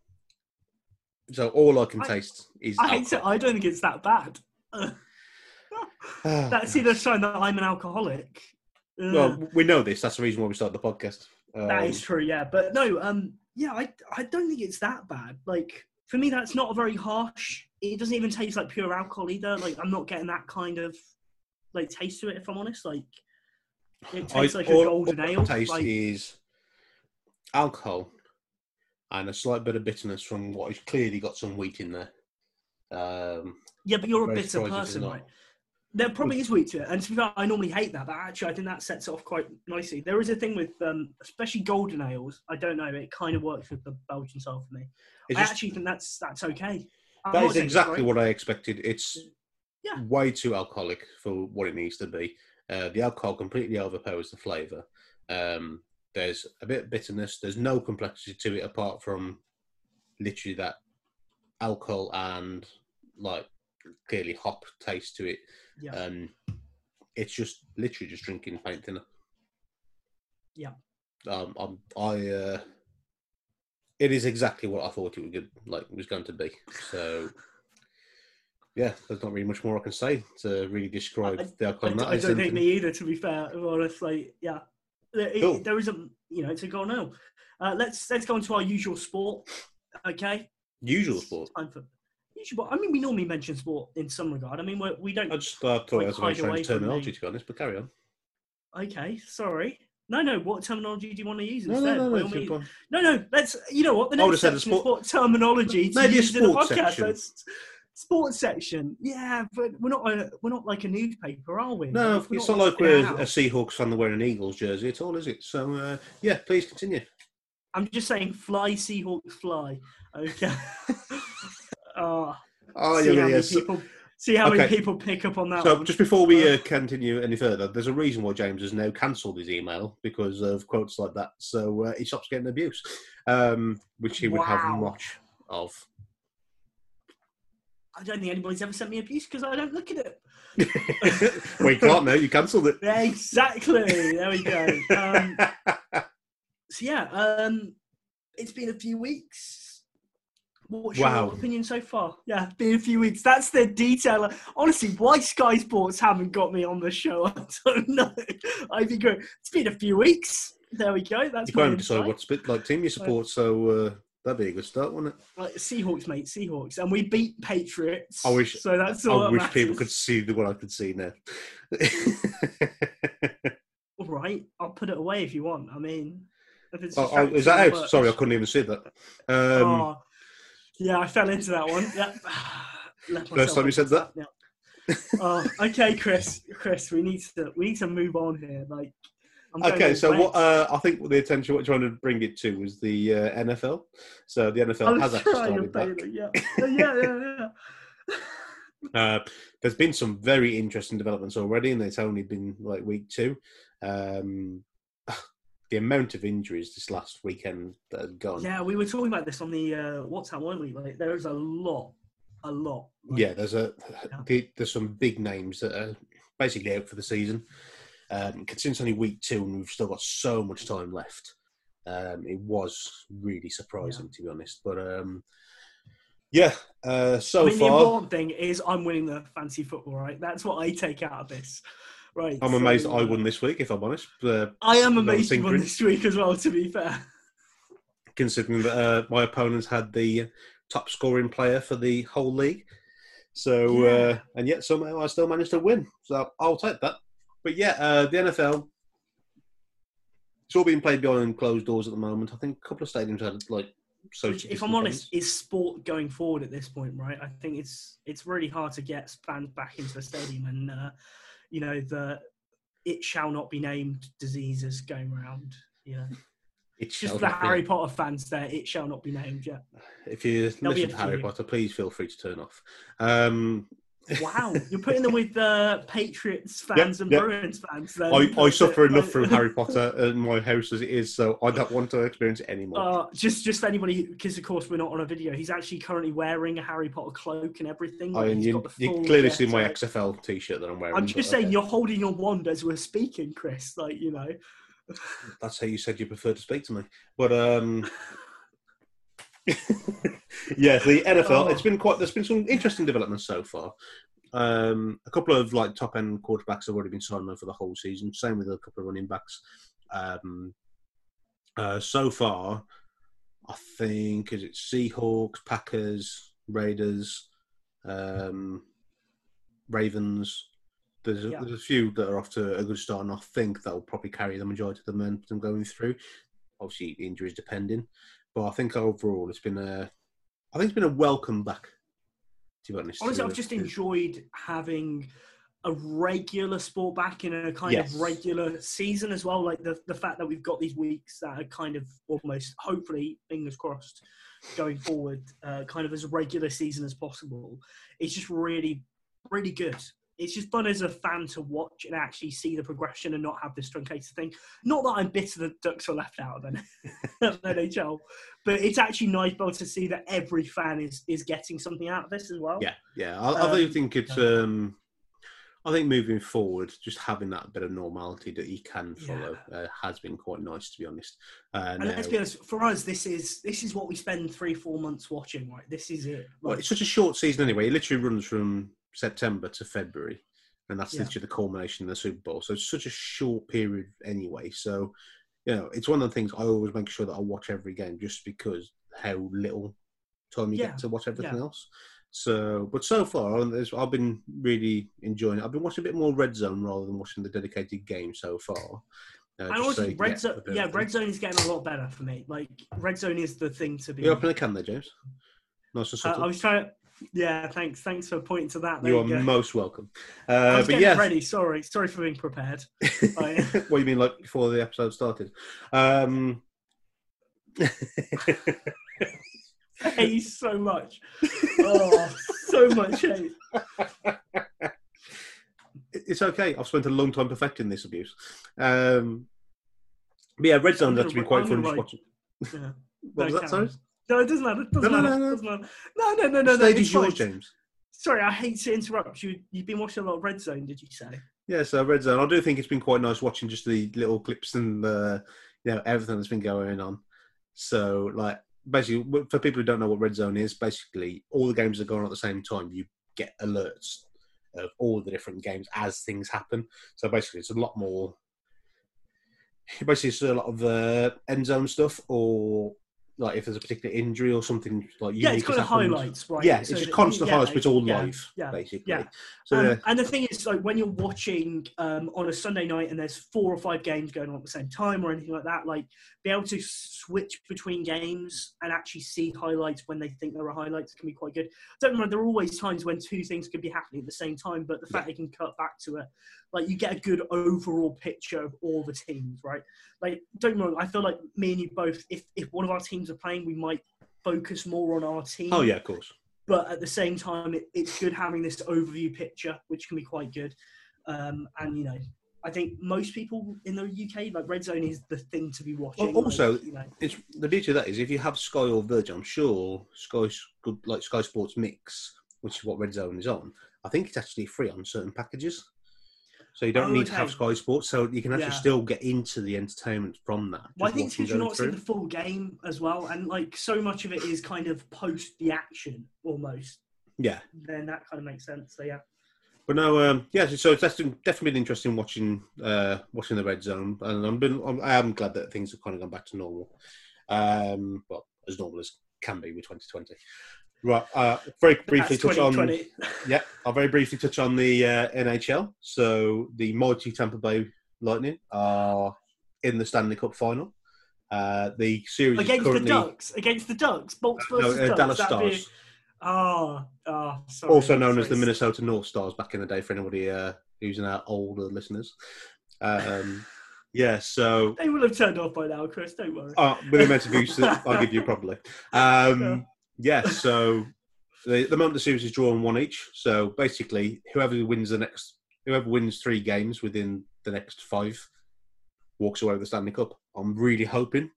so all I can I- taste is I. I don't think it's that bad. That's either sign that I'm an alcoholic. Ugh. well, we know this. That's the reason why we started the podcast. Um, that is true, yeah. But no, um, yeah, I I don't think it's that bad. Like for me, that's not a very harsh. It doesn't even taste like pure alcohol either. Like I'm not getting that kind of like taste to it. If I'm honest, like it tastes I- like a all- golden all ale. Taste Like, is alcohol and a slight bit of bitterness from what has clearly got some wheat in there. Um, yeah, but you're a bitter surprised if it's person, right? There probably is wheat to it, and to be fair, I normally hate that, but actually, I think that sets it off quite nicely. There is a thing with, um, especially golden ales. I don't know, it kind of works with the Belgian style for me. it's I just- actually think that's that's okay. I'm That is exactly what I expected. It's Yeah. way too alcoholic for what it needs to be. Uh, the alcohol completely overpowers the flavour. Um, there's a bit of bitterness. There's no complexity to it apart from literally that alcohol and like clearly hop taste to it. Yeah. And it's just literally just drinking paint thinner. Yeah. Um, I'm, I. Uh, it is exactly what I thought it would good, like was going to be. So yeah, there's not really much more I can say to really describe I- the I, That I is don't think me either. To be fair, if I'm honest, like yeah, It- Cool. there isn't. You know, it's a goal now. Uh, let's let's go into our usual sport. Okay, usual sport. time for usual. I mean, we normally mention sport in some regard. I mean, we're, we don't. I just uh, thought it was a very hide away strange terminology, to be honest. But carry on. Okay, sorry. No, no. What terminology do you want to use No, instead? no, no, no. no, no. Let's. You know what? The next section is sport- what terminology Maybe a use in a sports podcast. section. Let's- sports section. Yeah, but we're not. A, we're not like a newspaper, are we? No, We're it's not like like we're Scout. a Seahawks fan wearing an Eagles jersey at all, is it? So uh, yeah, please continue. I'm just saying, fly Seahawks fly. Okay. uh, Oh, see yeah, how many So, people. See how many people pick up on that. so one. just before we uh, continue any further, there's a reason why James has now cancelled his email because of quotes like that. So uh, he stops getting abuse, um, which he would have much of. I don't think anybody's ever sent me abuse because I don't look at it. we can't now. You cancelled it. Exactly. There we go. Um, so yeah, um, it's been a few weeks. What's Wow. your opinion so far? Yeah, been a few weeks. That's the detail. Honestly, why Sky Sports haven't got me on the show, I don't know. I'd be good. It's been a few weeks. There we go. That's you can't decide what split like team you support, so uh, that'd be a good start, wouldn't it? Like Seahawks, mate, Seahawks, and we beat Patriots. I wish- So that's all. I that wish people could see the what I could see now. All right, I'll put it away if you want. I mean, if it's oh, oh, is that out? Sorry, I couldn't even see that. Um, oh, yeah, I fell into that one. Yeah. First time you said that? Yeah. oh, okay, Chris. Chris, we need to we need to move on here. Like, I'm Okay, so what uh, I think the attention what you're trying to bring it to was the uh, NFL. So the NFL has actually started back. Yeah. yeah, yeah, yeah. Uh, there's been some very interesting developments already, and it's only been like week two. Um, the amount of injuries this last weekend that have gone. Yeah, we were talking about this on the uh, WhatsApp, weren't we? Like, there is a lot, a lot. Like, Yeah, there's a Yeah. the, there's some big names that are basically out for the season. Um, it's only week two and we've still got so much time left, um, it was really surprising to be honest. But um, yeah, uh, so I mean, the important thing is I'm winning the fantasy football, right? That's what I take out of this, right? I'm so, amazed I won this week. If I'm honest, uh, I am amazed you won this week as well. To be fair, considering that uh, my opponents had the top scoring player for the whole league. So, uh, and yet somehow I still managed to win. So I'll take that. But yeah, uh, the NFL, it's all being played behind closed doors at the moment. I think a couple of stadiums had like so if I'm honest, is sport going forward at this point, right? I think it's it's really hard to get fans back into the stadium, and uh, you know the it shall not be named diseases going around. You know, It's just the Harry Potter fans there, it shall not be named yet. If you There'll listen to Harry. Potter, please feel free to turn off. Um, Wow, you're putting them with uh, Patriots fans and yep. Bruins fans. Then. I, I suffer enough from Harry Potter in my house as it is, so I don't want to experience it anymore. Uh, just, just anybody, because of course we're not on a video. He's actually currently wearing a Harry Potter cloak and everything. I mean, you, you clearly see my XFL t-shirt that I'm wearing. I'm just saying, okay. you're holding your wand as we're speaking, Chris. Like, you know. That's how you said you prefer to speak to me. But um, yeah, the NFL. Oh. It's been quite. There's been some interesting developments so far. Um, a couple of like top end quarterbacks have already been signed on for the whole season. Same with a couple of running backs. Um, uh, so far, I think is it Seahawks, Packers, Raiders, um, Ravens. There's a, Yeah. there's a few that are off to a good start, and I think they'll probably carry the majority of the momentum going through. Obviously, injuries depending, but I think overall it's been a, I think it's been a welcome back. To be honest, Honestly, I've just enjoyed having a regular sport back in a kind Yes. of regular season as well. Like the, the fact that we've got these weeks that are kind of almost, hopefully, fingers crossed, going forward, uh, kind of as a regular season as possible. It's just really, really good. It's just fun as a fan to watch and actually see the progression and not have this truncated thing. Not that I'm bitter that Ducks were left out of the NHL, but it's actually nice both to see that every fan is is getting something out of this as well. Yeah, yeah. I, I Um, think it's. Um, I think moving forward, just having that bit of normality that you can follow uh, has been quite nice, to be honest. Uh, And let's be honest, for us, this is this is what we spend three, four months watching. Right, this is it. well, it's such a short season anyway. It literally runs from September to February, and that's Yeah. literally the culmination of the Super Bowl. So it's such a short period anyway. So, you know, it's one of the things I always make sure that I watch every game, just because how little time you Yeah, get to watch everything yeah. else. So, but so far, I've been really enjoying it. I've been watching a bit more Red Zone rather than watching the dedicated game so far. Uh, and just so honestly, you can red zone, yeah, red zone is getting a lot better for me. Like red zone is the thing to be. You open the can there, James. Nice and Uh. I was trying. Yeah, thanks. Thanks for pointing to that. There you are most welcome. I Uh, was but getting yeah, ready. Sorry, sorry for being prepared. I- what you mean, like before the episode started? Um, I hate so much. Oh, so much hate. it's okay. I've spent a long time perfecting this abuse. Um, but yeah, Red Zone actually been quite I'm fun gonna just write- watching. Yeah. What was that, sorry? No, it doesn't matter. It doesn't No, no, matter. no, no. Doesn't matter. No, no, no, no, The no. Is yours. James. Sorry, I hate to interrupt you. You've been watching a lot of Red Zone, did you say? Yeah, so Red Zone. I do think it's been quite nice watching just the little clips and the, you know, everything that's been going on. So, like, basically, for people who don't know what Red Zone is, basically, all the games are going on at the same time. You get alerts of all the different games as things happen. So, basically, it's a lot more. Basically, it's a lot of uh, end zone stuff or like if there's a particular injury or something like yeah, it's kind of highlights, right? Yeah, So it's just constant yeah, highlights, but it's all yeah, live, yeah, basically. yeah. So Um, yeah, and the thing is, like when you're watching um, on a Sunday night and there's four or five games going on at the same time or anything like that, like be able to switch between games and actually see highlights when they think there are highlights can be quite good. Don't mind, there are always times when two things could be happening at the same time, but the fact they can cut back to it, like you get a good overall picture of all the teams, right? Like, don't wrong, I feel like me and you both, if if one of our teams are playing, we might focus more on our team oh yeah, of course. but at the same time, it, it's good having this overview picture, which can be quite good. Um, and you know, I think most people in the UK, like Red Zone, is the thing to be watching. Well, also, like, you know, It's the beauty of that is if you have Sky or Virgin, I'm sure Sky's good like Sky Sports Mix, which is what Red Zone is on. I think it's actually free on certain packages, so you don't Oh, need to have. Sky Sports, so you can actually Yeah. still get into the entertainment from that. well, I think because you're not seeing the full game as well, and like so much of it is kind of post the action almost. Yeah, Then that kind of makes sense. So yeah, but no, um, yeah. So it's definitely definitely been interesting watching uh, watching the Red Zone, and I'm been I'm, I am glad that things have kind of gone back to normal. Um, well, as normal as can be with 2020. Right, uh, very briefly touch on 2020. Yeah, I'll very briefly touch on the uh, NHL. So the mighty Tampa Bay Lightning are in the Stanley Cup final. Uh, the series against currently the Ducks, against the Ducks, Bolts versus uh, Ducks. Dallas that'd be- Stars, Oh, oh, sorry. also known as the. Minnesota North Stars back in the day for anybody uh, who's in our older listeners. Um, yeah, so They will have turned off by now, Chris. Don't worry. uh, with the amount of views I'll give you probably. Um, yeah, so the, the moment the series is drawn one each. So basically, whoever wins the next, whoever wins three games within the next five, walks away with the Stanley Cup. I'm really hoping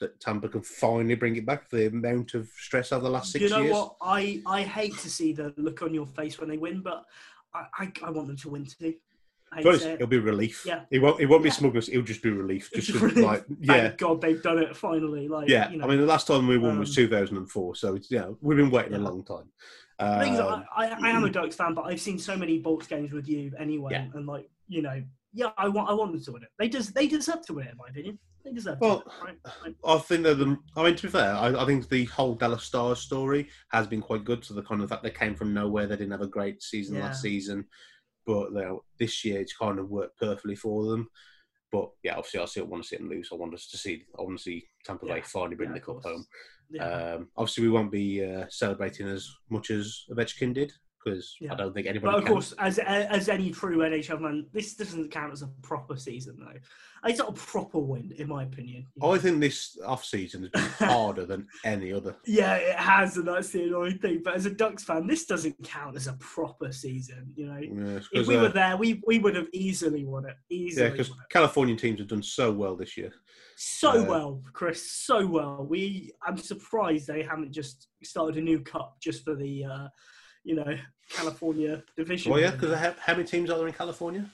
that Tampa can finally bring it back. For the amount of stress over the last six you know years. what? I, I hate to see the look on your face when they win, but I, I, I want them to win too. I To honest, it. it'll be relief. Yeah. It won't. It won't be Yeah. smugness. It'll just be relief. Just really- like, Thank yeah, God they've done it finally. Like, yeah. You know, I mean, the last time we won was um, 2004. So it's yeah, we've been waiting a long time. the thing Um, I, I, I am a Ducks fan, but I've seen so many Bolts games with you anyway, Yeah. and like you know, yeah, I want I want them to win it. They just they deserve to win it, in my opinion. They deserve Well, to. It, right? Right. I think that the. I mean, to be fair, I, I think the whole Dallas Stars story has been quite good. So the kind of fact they came from nowhere, they didn't have a great season Yeah. last season, but you know, this year it's kind of worked perfectly for them. But yeah, obviously, I still want to see them lose. I want us to see. I want to see Tampa Bay Yeah. finally bring Yeah, the cup home. Yeah. Um, obviously, we won't be uh, celebrating as much as Ovechkin did because Yeah. I don't think anybody. But of can. course, as as any true NHL man, this doesn't count as a proper season, though. It's not a proper win, in my opinion. I think this off season has been harder than any other. Yeah, it has, and that's the annoying thing. But as a Ducks fan, this doesn't count as a proper season. You know, Yes, if 'cause, we uh, were there, we we would have easily won it. Easily, yeah, because. Californian teams have done so well this year. so uh, well, Chris, so well. We, I'm surprised they haven't just started a new cup just for the, uh, you know, California division. Oh yeah, because how, how many teams are there in California?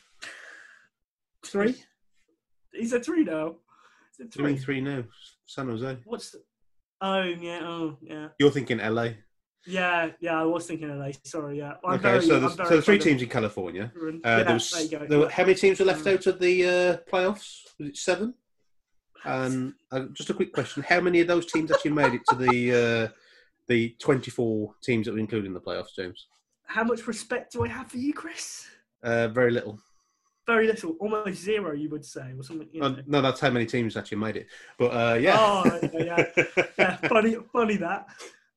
three. Is it three now? Is it Three, three? three now. San Jose. What's? The, oh yeah, oh yeah, You're thinking LA. yeah, yeah. I was thinking LA. Sorry, yeah. I'm okay, very, so there's, so the three teams in California. Uh, yeah, there was, there you go. there were, how many teams were left out of the uh, playoffs? Was it seven? And uh, just a quick question: How many of those teams actually made it to the uh, the 24 teams that were included in the playoffs, James? How much respect do I have for you, Chris? Uh, very little. Very little, almost zero, you would say, or something. You know. Uh, no, that's how many teams actually made it. But uh, yeah. Oh, yeah, yeah, funny, funny that.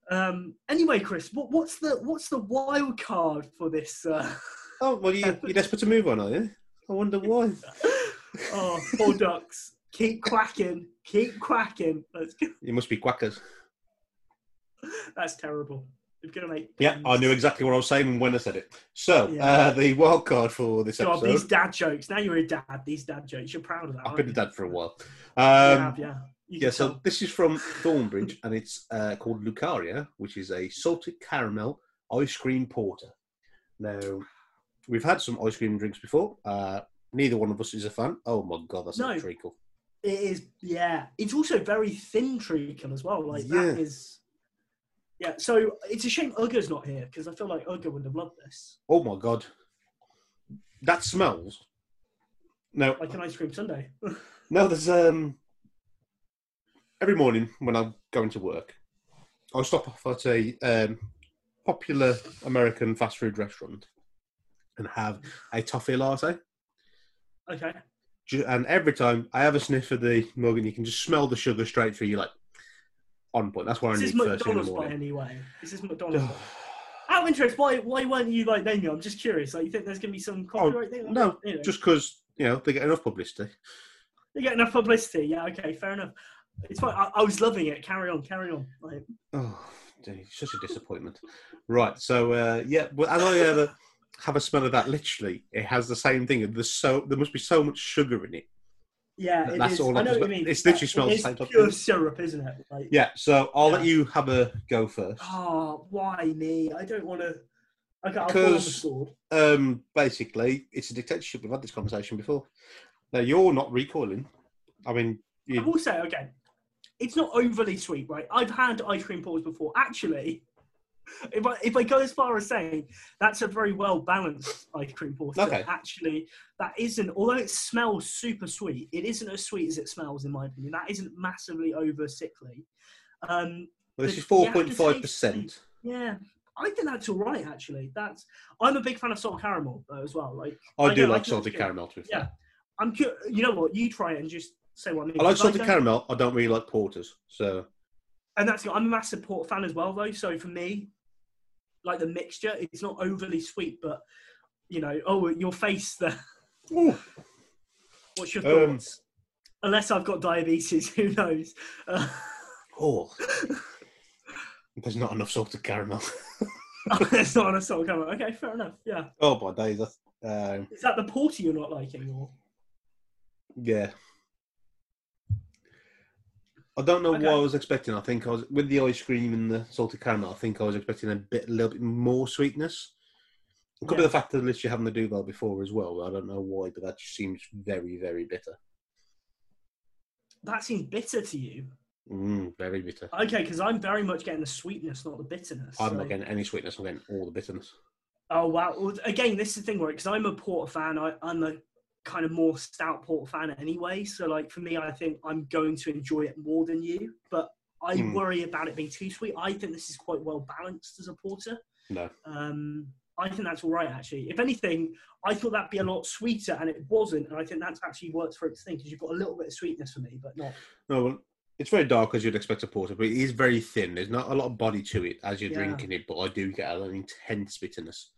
Um, anyway, Chris, what, what's the what's the wild card for this? Uh, oh well, you, you're desperate to move on, are you? I wonder why. oh, poor ducks, keep quacking, keep quacking. Let's go. You must be quackers. That's terrible. Gonna make. Yeah, I knew exactly what I was saying when I said it. So, Yeah. uh, the wild card for this God, episode. these dad jokes. Now you're a dad. These dad jokes. You're proud of that. I've been a you? dad for a while. Um, have, yeah. You yeah, so tell. this is from Thornbridge, and it's uh, called Lucaria, which is a salted caramel ice cream porter. Now, we've had some ice cream drinks before. Uh, neither one of us is a fan. Oh my god, that's No. a treacle. It is, yeah. It's also very thin treacle as well. Like Yeah. that is, yeah. So it's a shame Uga's not here because I feel like Uga would have loved this, Oh my god, that smells. No, like an ice cream sundae. no, there's um, every morning when I'm going to work, I'll stop off at a um, popular American fast food restaurant and have a toffee latte. Okay. And every time I have a sniff of the mug, and you can just smell the sugar straight through. you like, on point. That's what Is I this need first thing in the McDonald's by morning. any way? Is McDonald's? Out of interest, why why weren't you like naming? it? I'm just curious. Like, you think there's gonna be some copyright thing? Oh, no, Anyway, Just because you know they get enough publicity. they get enough publicity. Yeah, okay, fair enough. It's fine. I, I was loving it. Carry on, carry on. Like, Oh, dude, such a disappointment. right, so uh, yeah, well, as I ever have a smell of that, literally, it has the same thing. There's so there must be so much sugar in it. Yeah, it That's is- all I know what you mean. It's literally smells it same Pure syrup, isn't it? Like, Yeah, so I'll let you have a go first. Oh, why me? I don't want to. Okay, I'll fall on the Because- Um, basically, it's a dictatorship. We've had this conversation before. Now you're not recoiling. I mean, I will say, okay, it's not overly sweet, right? I've had ice cream balls before. Actually, if I if I go as far as saying that's a very well balanced ice cream porter, Okay. actually, that isn't. Although it smells super sweet, it isn't as sweet as it smells, in my opinion. That isn't massively over sickly. Um, well, this is four point five percent. yeah. I think that's all right, actually. That's I'm a big fan of salted caramel though, as well. Like I do know, like salted caramel. To be fair. Yeah. I'm cu- You know what? You try it and just say what I mean. I like salted don't- caramel. I don't really like porters. So and that's I'm a massive port fan as well though. So for me, like the mixture, it's not overly sweet, but you know, oh your face there. What's your Um, thoughts? Unless I've got diabetes, who knows? Uh, oh, there's not enough salted caramel. There's not enough a salt camera. Okay, fair enough. Yeah, oh my days. Um, is that the porter you're not liking, or yeah. I don't know Okay. what I was expecting. I think I was with the ice cream and the salted caramel. I think I was expecting a bit, a little bit more sweetness. It could be Yeah. the fact that literally having the Duvel before as well. I don't know why, but that just seems very, very bitter. that seems bitter to you? Mm, very bitter. Okay, because I'm very much getting the sweetness, not the bitterness. I'm so- not getting any sweetness. I'm getting all the bitterness. Oh wow! Well, again, this is the thing, right? Because I'm a porter fan. I, I'm a kind of more stout porter fan anyway. So, like for me, I think I'm going to enjoy it more than you. But I Hmm. worry about it being too sweet. I think this is quite well balanced as a porter. No. Um, I think that's all right, actually. If anything, I thought that'd be a lot sweeter, and it wasn't. And I think that's actually worked for its thing because you've got a little bit of sweetness for me, but not. No, well, it's very dark as you'd expect a porter, but it is very thin. There's not a lot of body to it as you're Yeah. drinking it, but I do get an intense bitterness.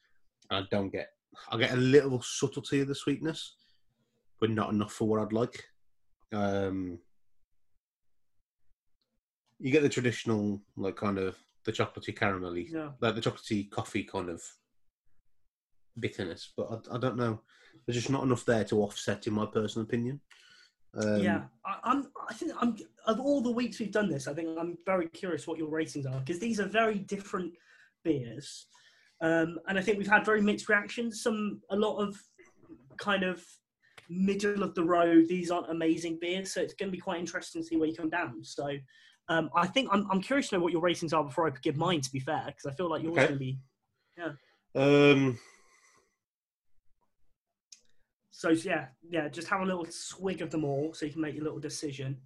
I don't get. I get a little subtlety of the sweetness, but not enough for what I'd like. Um, you get the traditional, like kind of the chocolatey caramelly, Yeah. like the chocolatey coffee kind of bitterness, but I, I don't know. There's just not enough there to offset, in my personal opinion. Um, yeah, I, I'm. I think I'm. Of all the weeks we've done this, I think I'm very curious what your ratings are because these are very different beers, um, and I think we've had very mixed reactions. Some, a lot of, kind of middle of the road. These aren't amazing beers, so it's going to be quite interesting to see where you come down. So, um, I think I'm. I'm curious to know what your ratings are before I give mine. To be fair, because I feel like yours Okay. going to be. Yeah. Um, So yeah, yeah. Just have a little swig of them all, so you can make your little decision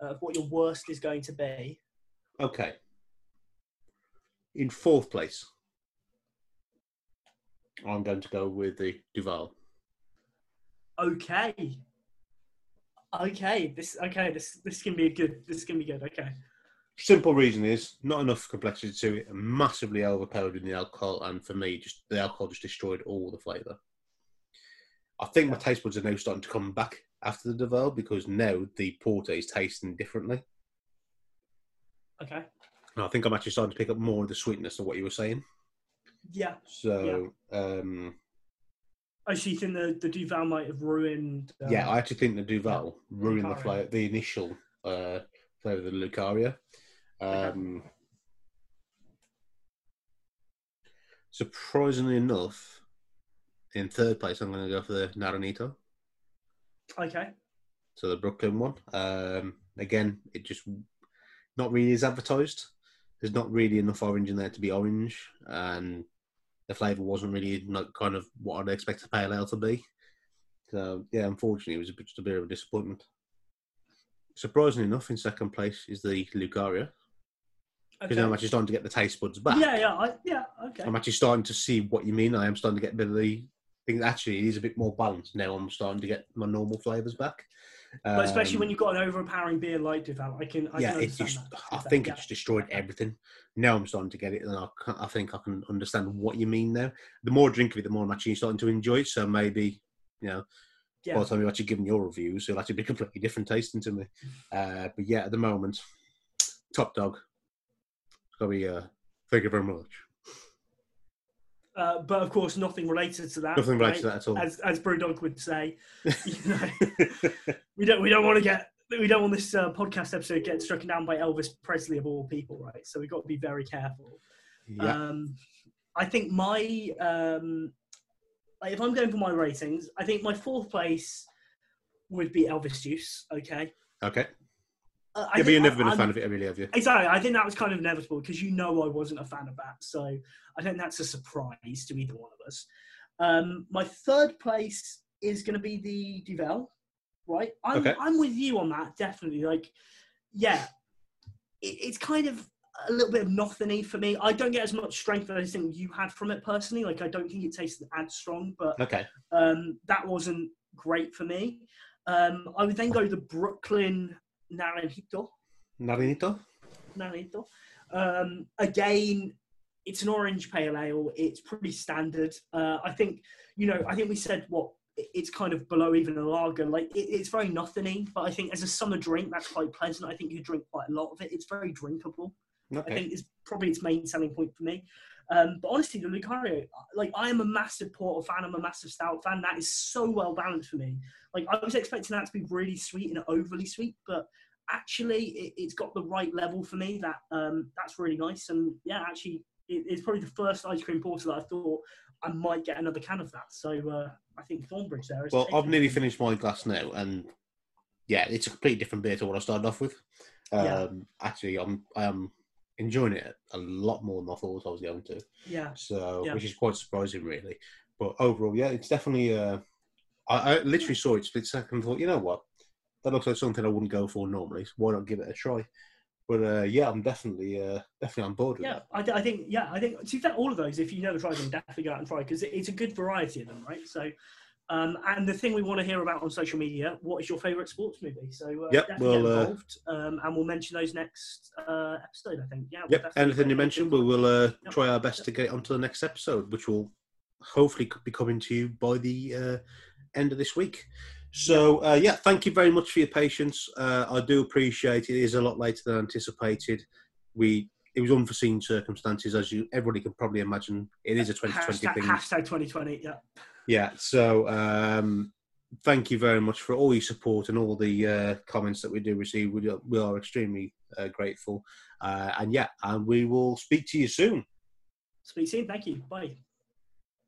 of what your worst is going to be. Okay. In fourth place, I'm going to go with the Duvel. Okay. Okay. This okay. This this can be a good. This can be good. Okay. Simple reason is not enough complexity to it, massively overpowered in the alcohol, and for me, just the alcohol just destroyed all the flavour. I think my taste buds are now starting to come back after the Duvel because now the porter is tasting differently. Okay. And I think I'm actually starting to pick up more of the sweetness of what you were saying. Yeah. So, um, Oh, so you think the the Duvel might have ruined? Uh, Yeah, I actually think the Duvel ruined the flavor, the initial uh, flavor of the Lucaria. Um, surprisingly enough, in third place, I'm going to go for the Naranito, Okay. so the Brooklyn one. Um, again, it just not really is advertised. There's not really enough orange in there to be orange, and the flavour wasn't really not kind of what I'd expect a pale ale to be. So yeah, unfortunately, it was a bit, just a bit of a disappointment. surprisingly enough, in second place is the Lucaria because Okay. I'm actually starting to get the taste buds back. Yeah, yeah, I, yeah. Okay. I'm actually starting to see what you mean. I am starting to get a bit of the thing. Actually, it is a bit more balanced now. I'm starting to get my normal flavors back. But especially Um, when you've got an overpowering beer like Duvel, I can. I yeah, can it's just. that. I think yeah. it's destroyed everything. Now I'm starting to get it, and I, I think I can understand what you mean now. The more I drink of it, the more I'm actually starting to enjoy it. So maybe, you know, Yeah. by the time you've actually given your reviews, it'll actually be completely different tasting to me. Uh, but yeah, at the moment, top dog. It's got to be. Uh, thank you very much. Uh, but of course, nothing related to that. Nothing related to that at all. As as Brewdog would say, you know, we don't we don't want to get we don't want this uh, podcast episode to get struck down by Elvis Presley of all people, right? So we've got to be very careful. yeah. Um, I think my um, like if I'm going for my ratings, I think my fourth place would be Elvis Juice. Okay. okay. I Yeah, but you've never been a I'm- fan of it, really, have you? Exactly. I think that was kind of inevitable because you know I wasn't a fan of that. So I think that's a surprise to either one of us. Um, my third place is going to be the Duvel, right? I'm, Okay. I'm with you on that, definitely. Like, yeah, it, it's kind of a little bit of nothing for me. I don't get as much strength as I think you had from it personally. Like, I don't think it tasted as strong, but Okay. um, that wasn't great for me. Um, I would then go the Brooklyn Naranjito. Narinito? Naranjito. Um, again, it's an orange pale ale. It's pretty standard. Uh, I think, you know, I think we said what it's kind of below even a lager. Like it, it's very nothingy, but I think as a summer drink, that's quite pleasant. I think you drink quite a lot of it. It's very drinkable. I think is probably its main selling point for me. Um, but honestly, the Lucaria, like I am a massive porter fan. I'm a massive stout fan. That is so well balanced for me. Like I was expecting that to be really sweet and overly sweet, but actually it, it's got the right level for me. That um, that's really nice. And yeah, actually, it, it's probably the first ice cream porter that I thought I might get another can of that. So uh, I think Thornbridge there is. Well, I've nearly finished my glass now, and yeah, it's a completely different beer to what I started off with. Um, Yeah. Actually, I'm I am enjoying it a lot more than I thought I was going to. Yeah, So, Yeah. which is quite surprising, really. But overall, yeah, it's definitely. Uh, I, I literally saw it split second and thought, you know what, that looks like something I wouldn't go for normally. So why not give it a try? But uh, yeah, I'm definitely uh, definitely on board with it. yeah. that. I, I think yeah. I think to be fair, all of those, if you never tried them, definitely go out and try because it, it's a good variety of them, right? So. Um, and the thing we want to hear about on social media, what is your favourite sports movie? So uh, Yep, definitely get well, uh, um, and we'll mention those next uh, episode. I think. Yeah. Yep. Anything you mentioned, we will uh, Yep. try our best to get it onto the next episode, which will hopefully be coming to you by the uh, end of this week. So uh, yeah, thank you very much for your patience. Uh, I do appreciate it. It is a lot later than anticipated. We it was unforeseen circumstances, as you everybody can probably imagine. It is a 2020 hashtag, thing. hashtag 2020. Yeah. Yeah. So um, thank you very much for all your support and all the uh, comments that we do receive. We, are- we are extremely uh, grateful. Uh, and yeah, and we will speak to you soon. Speak soon. Thank you. Bye.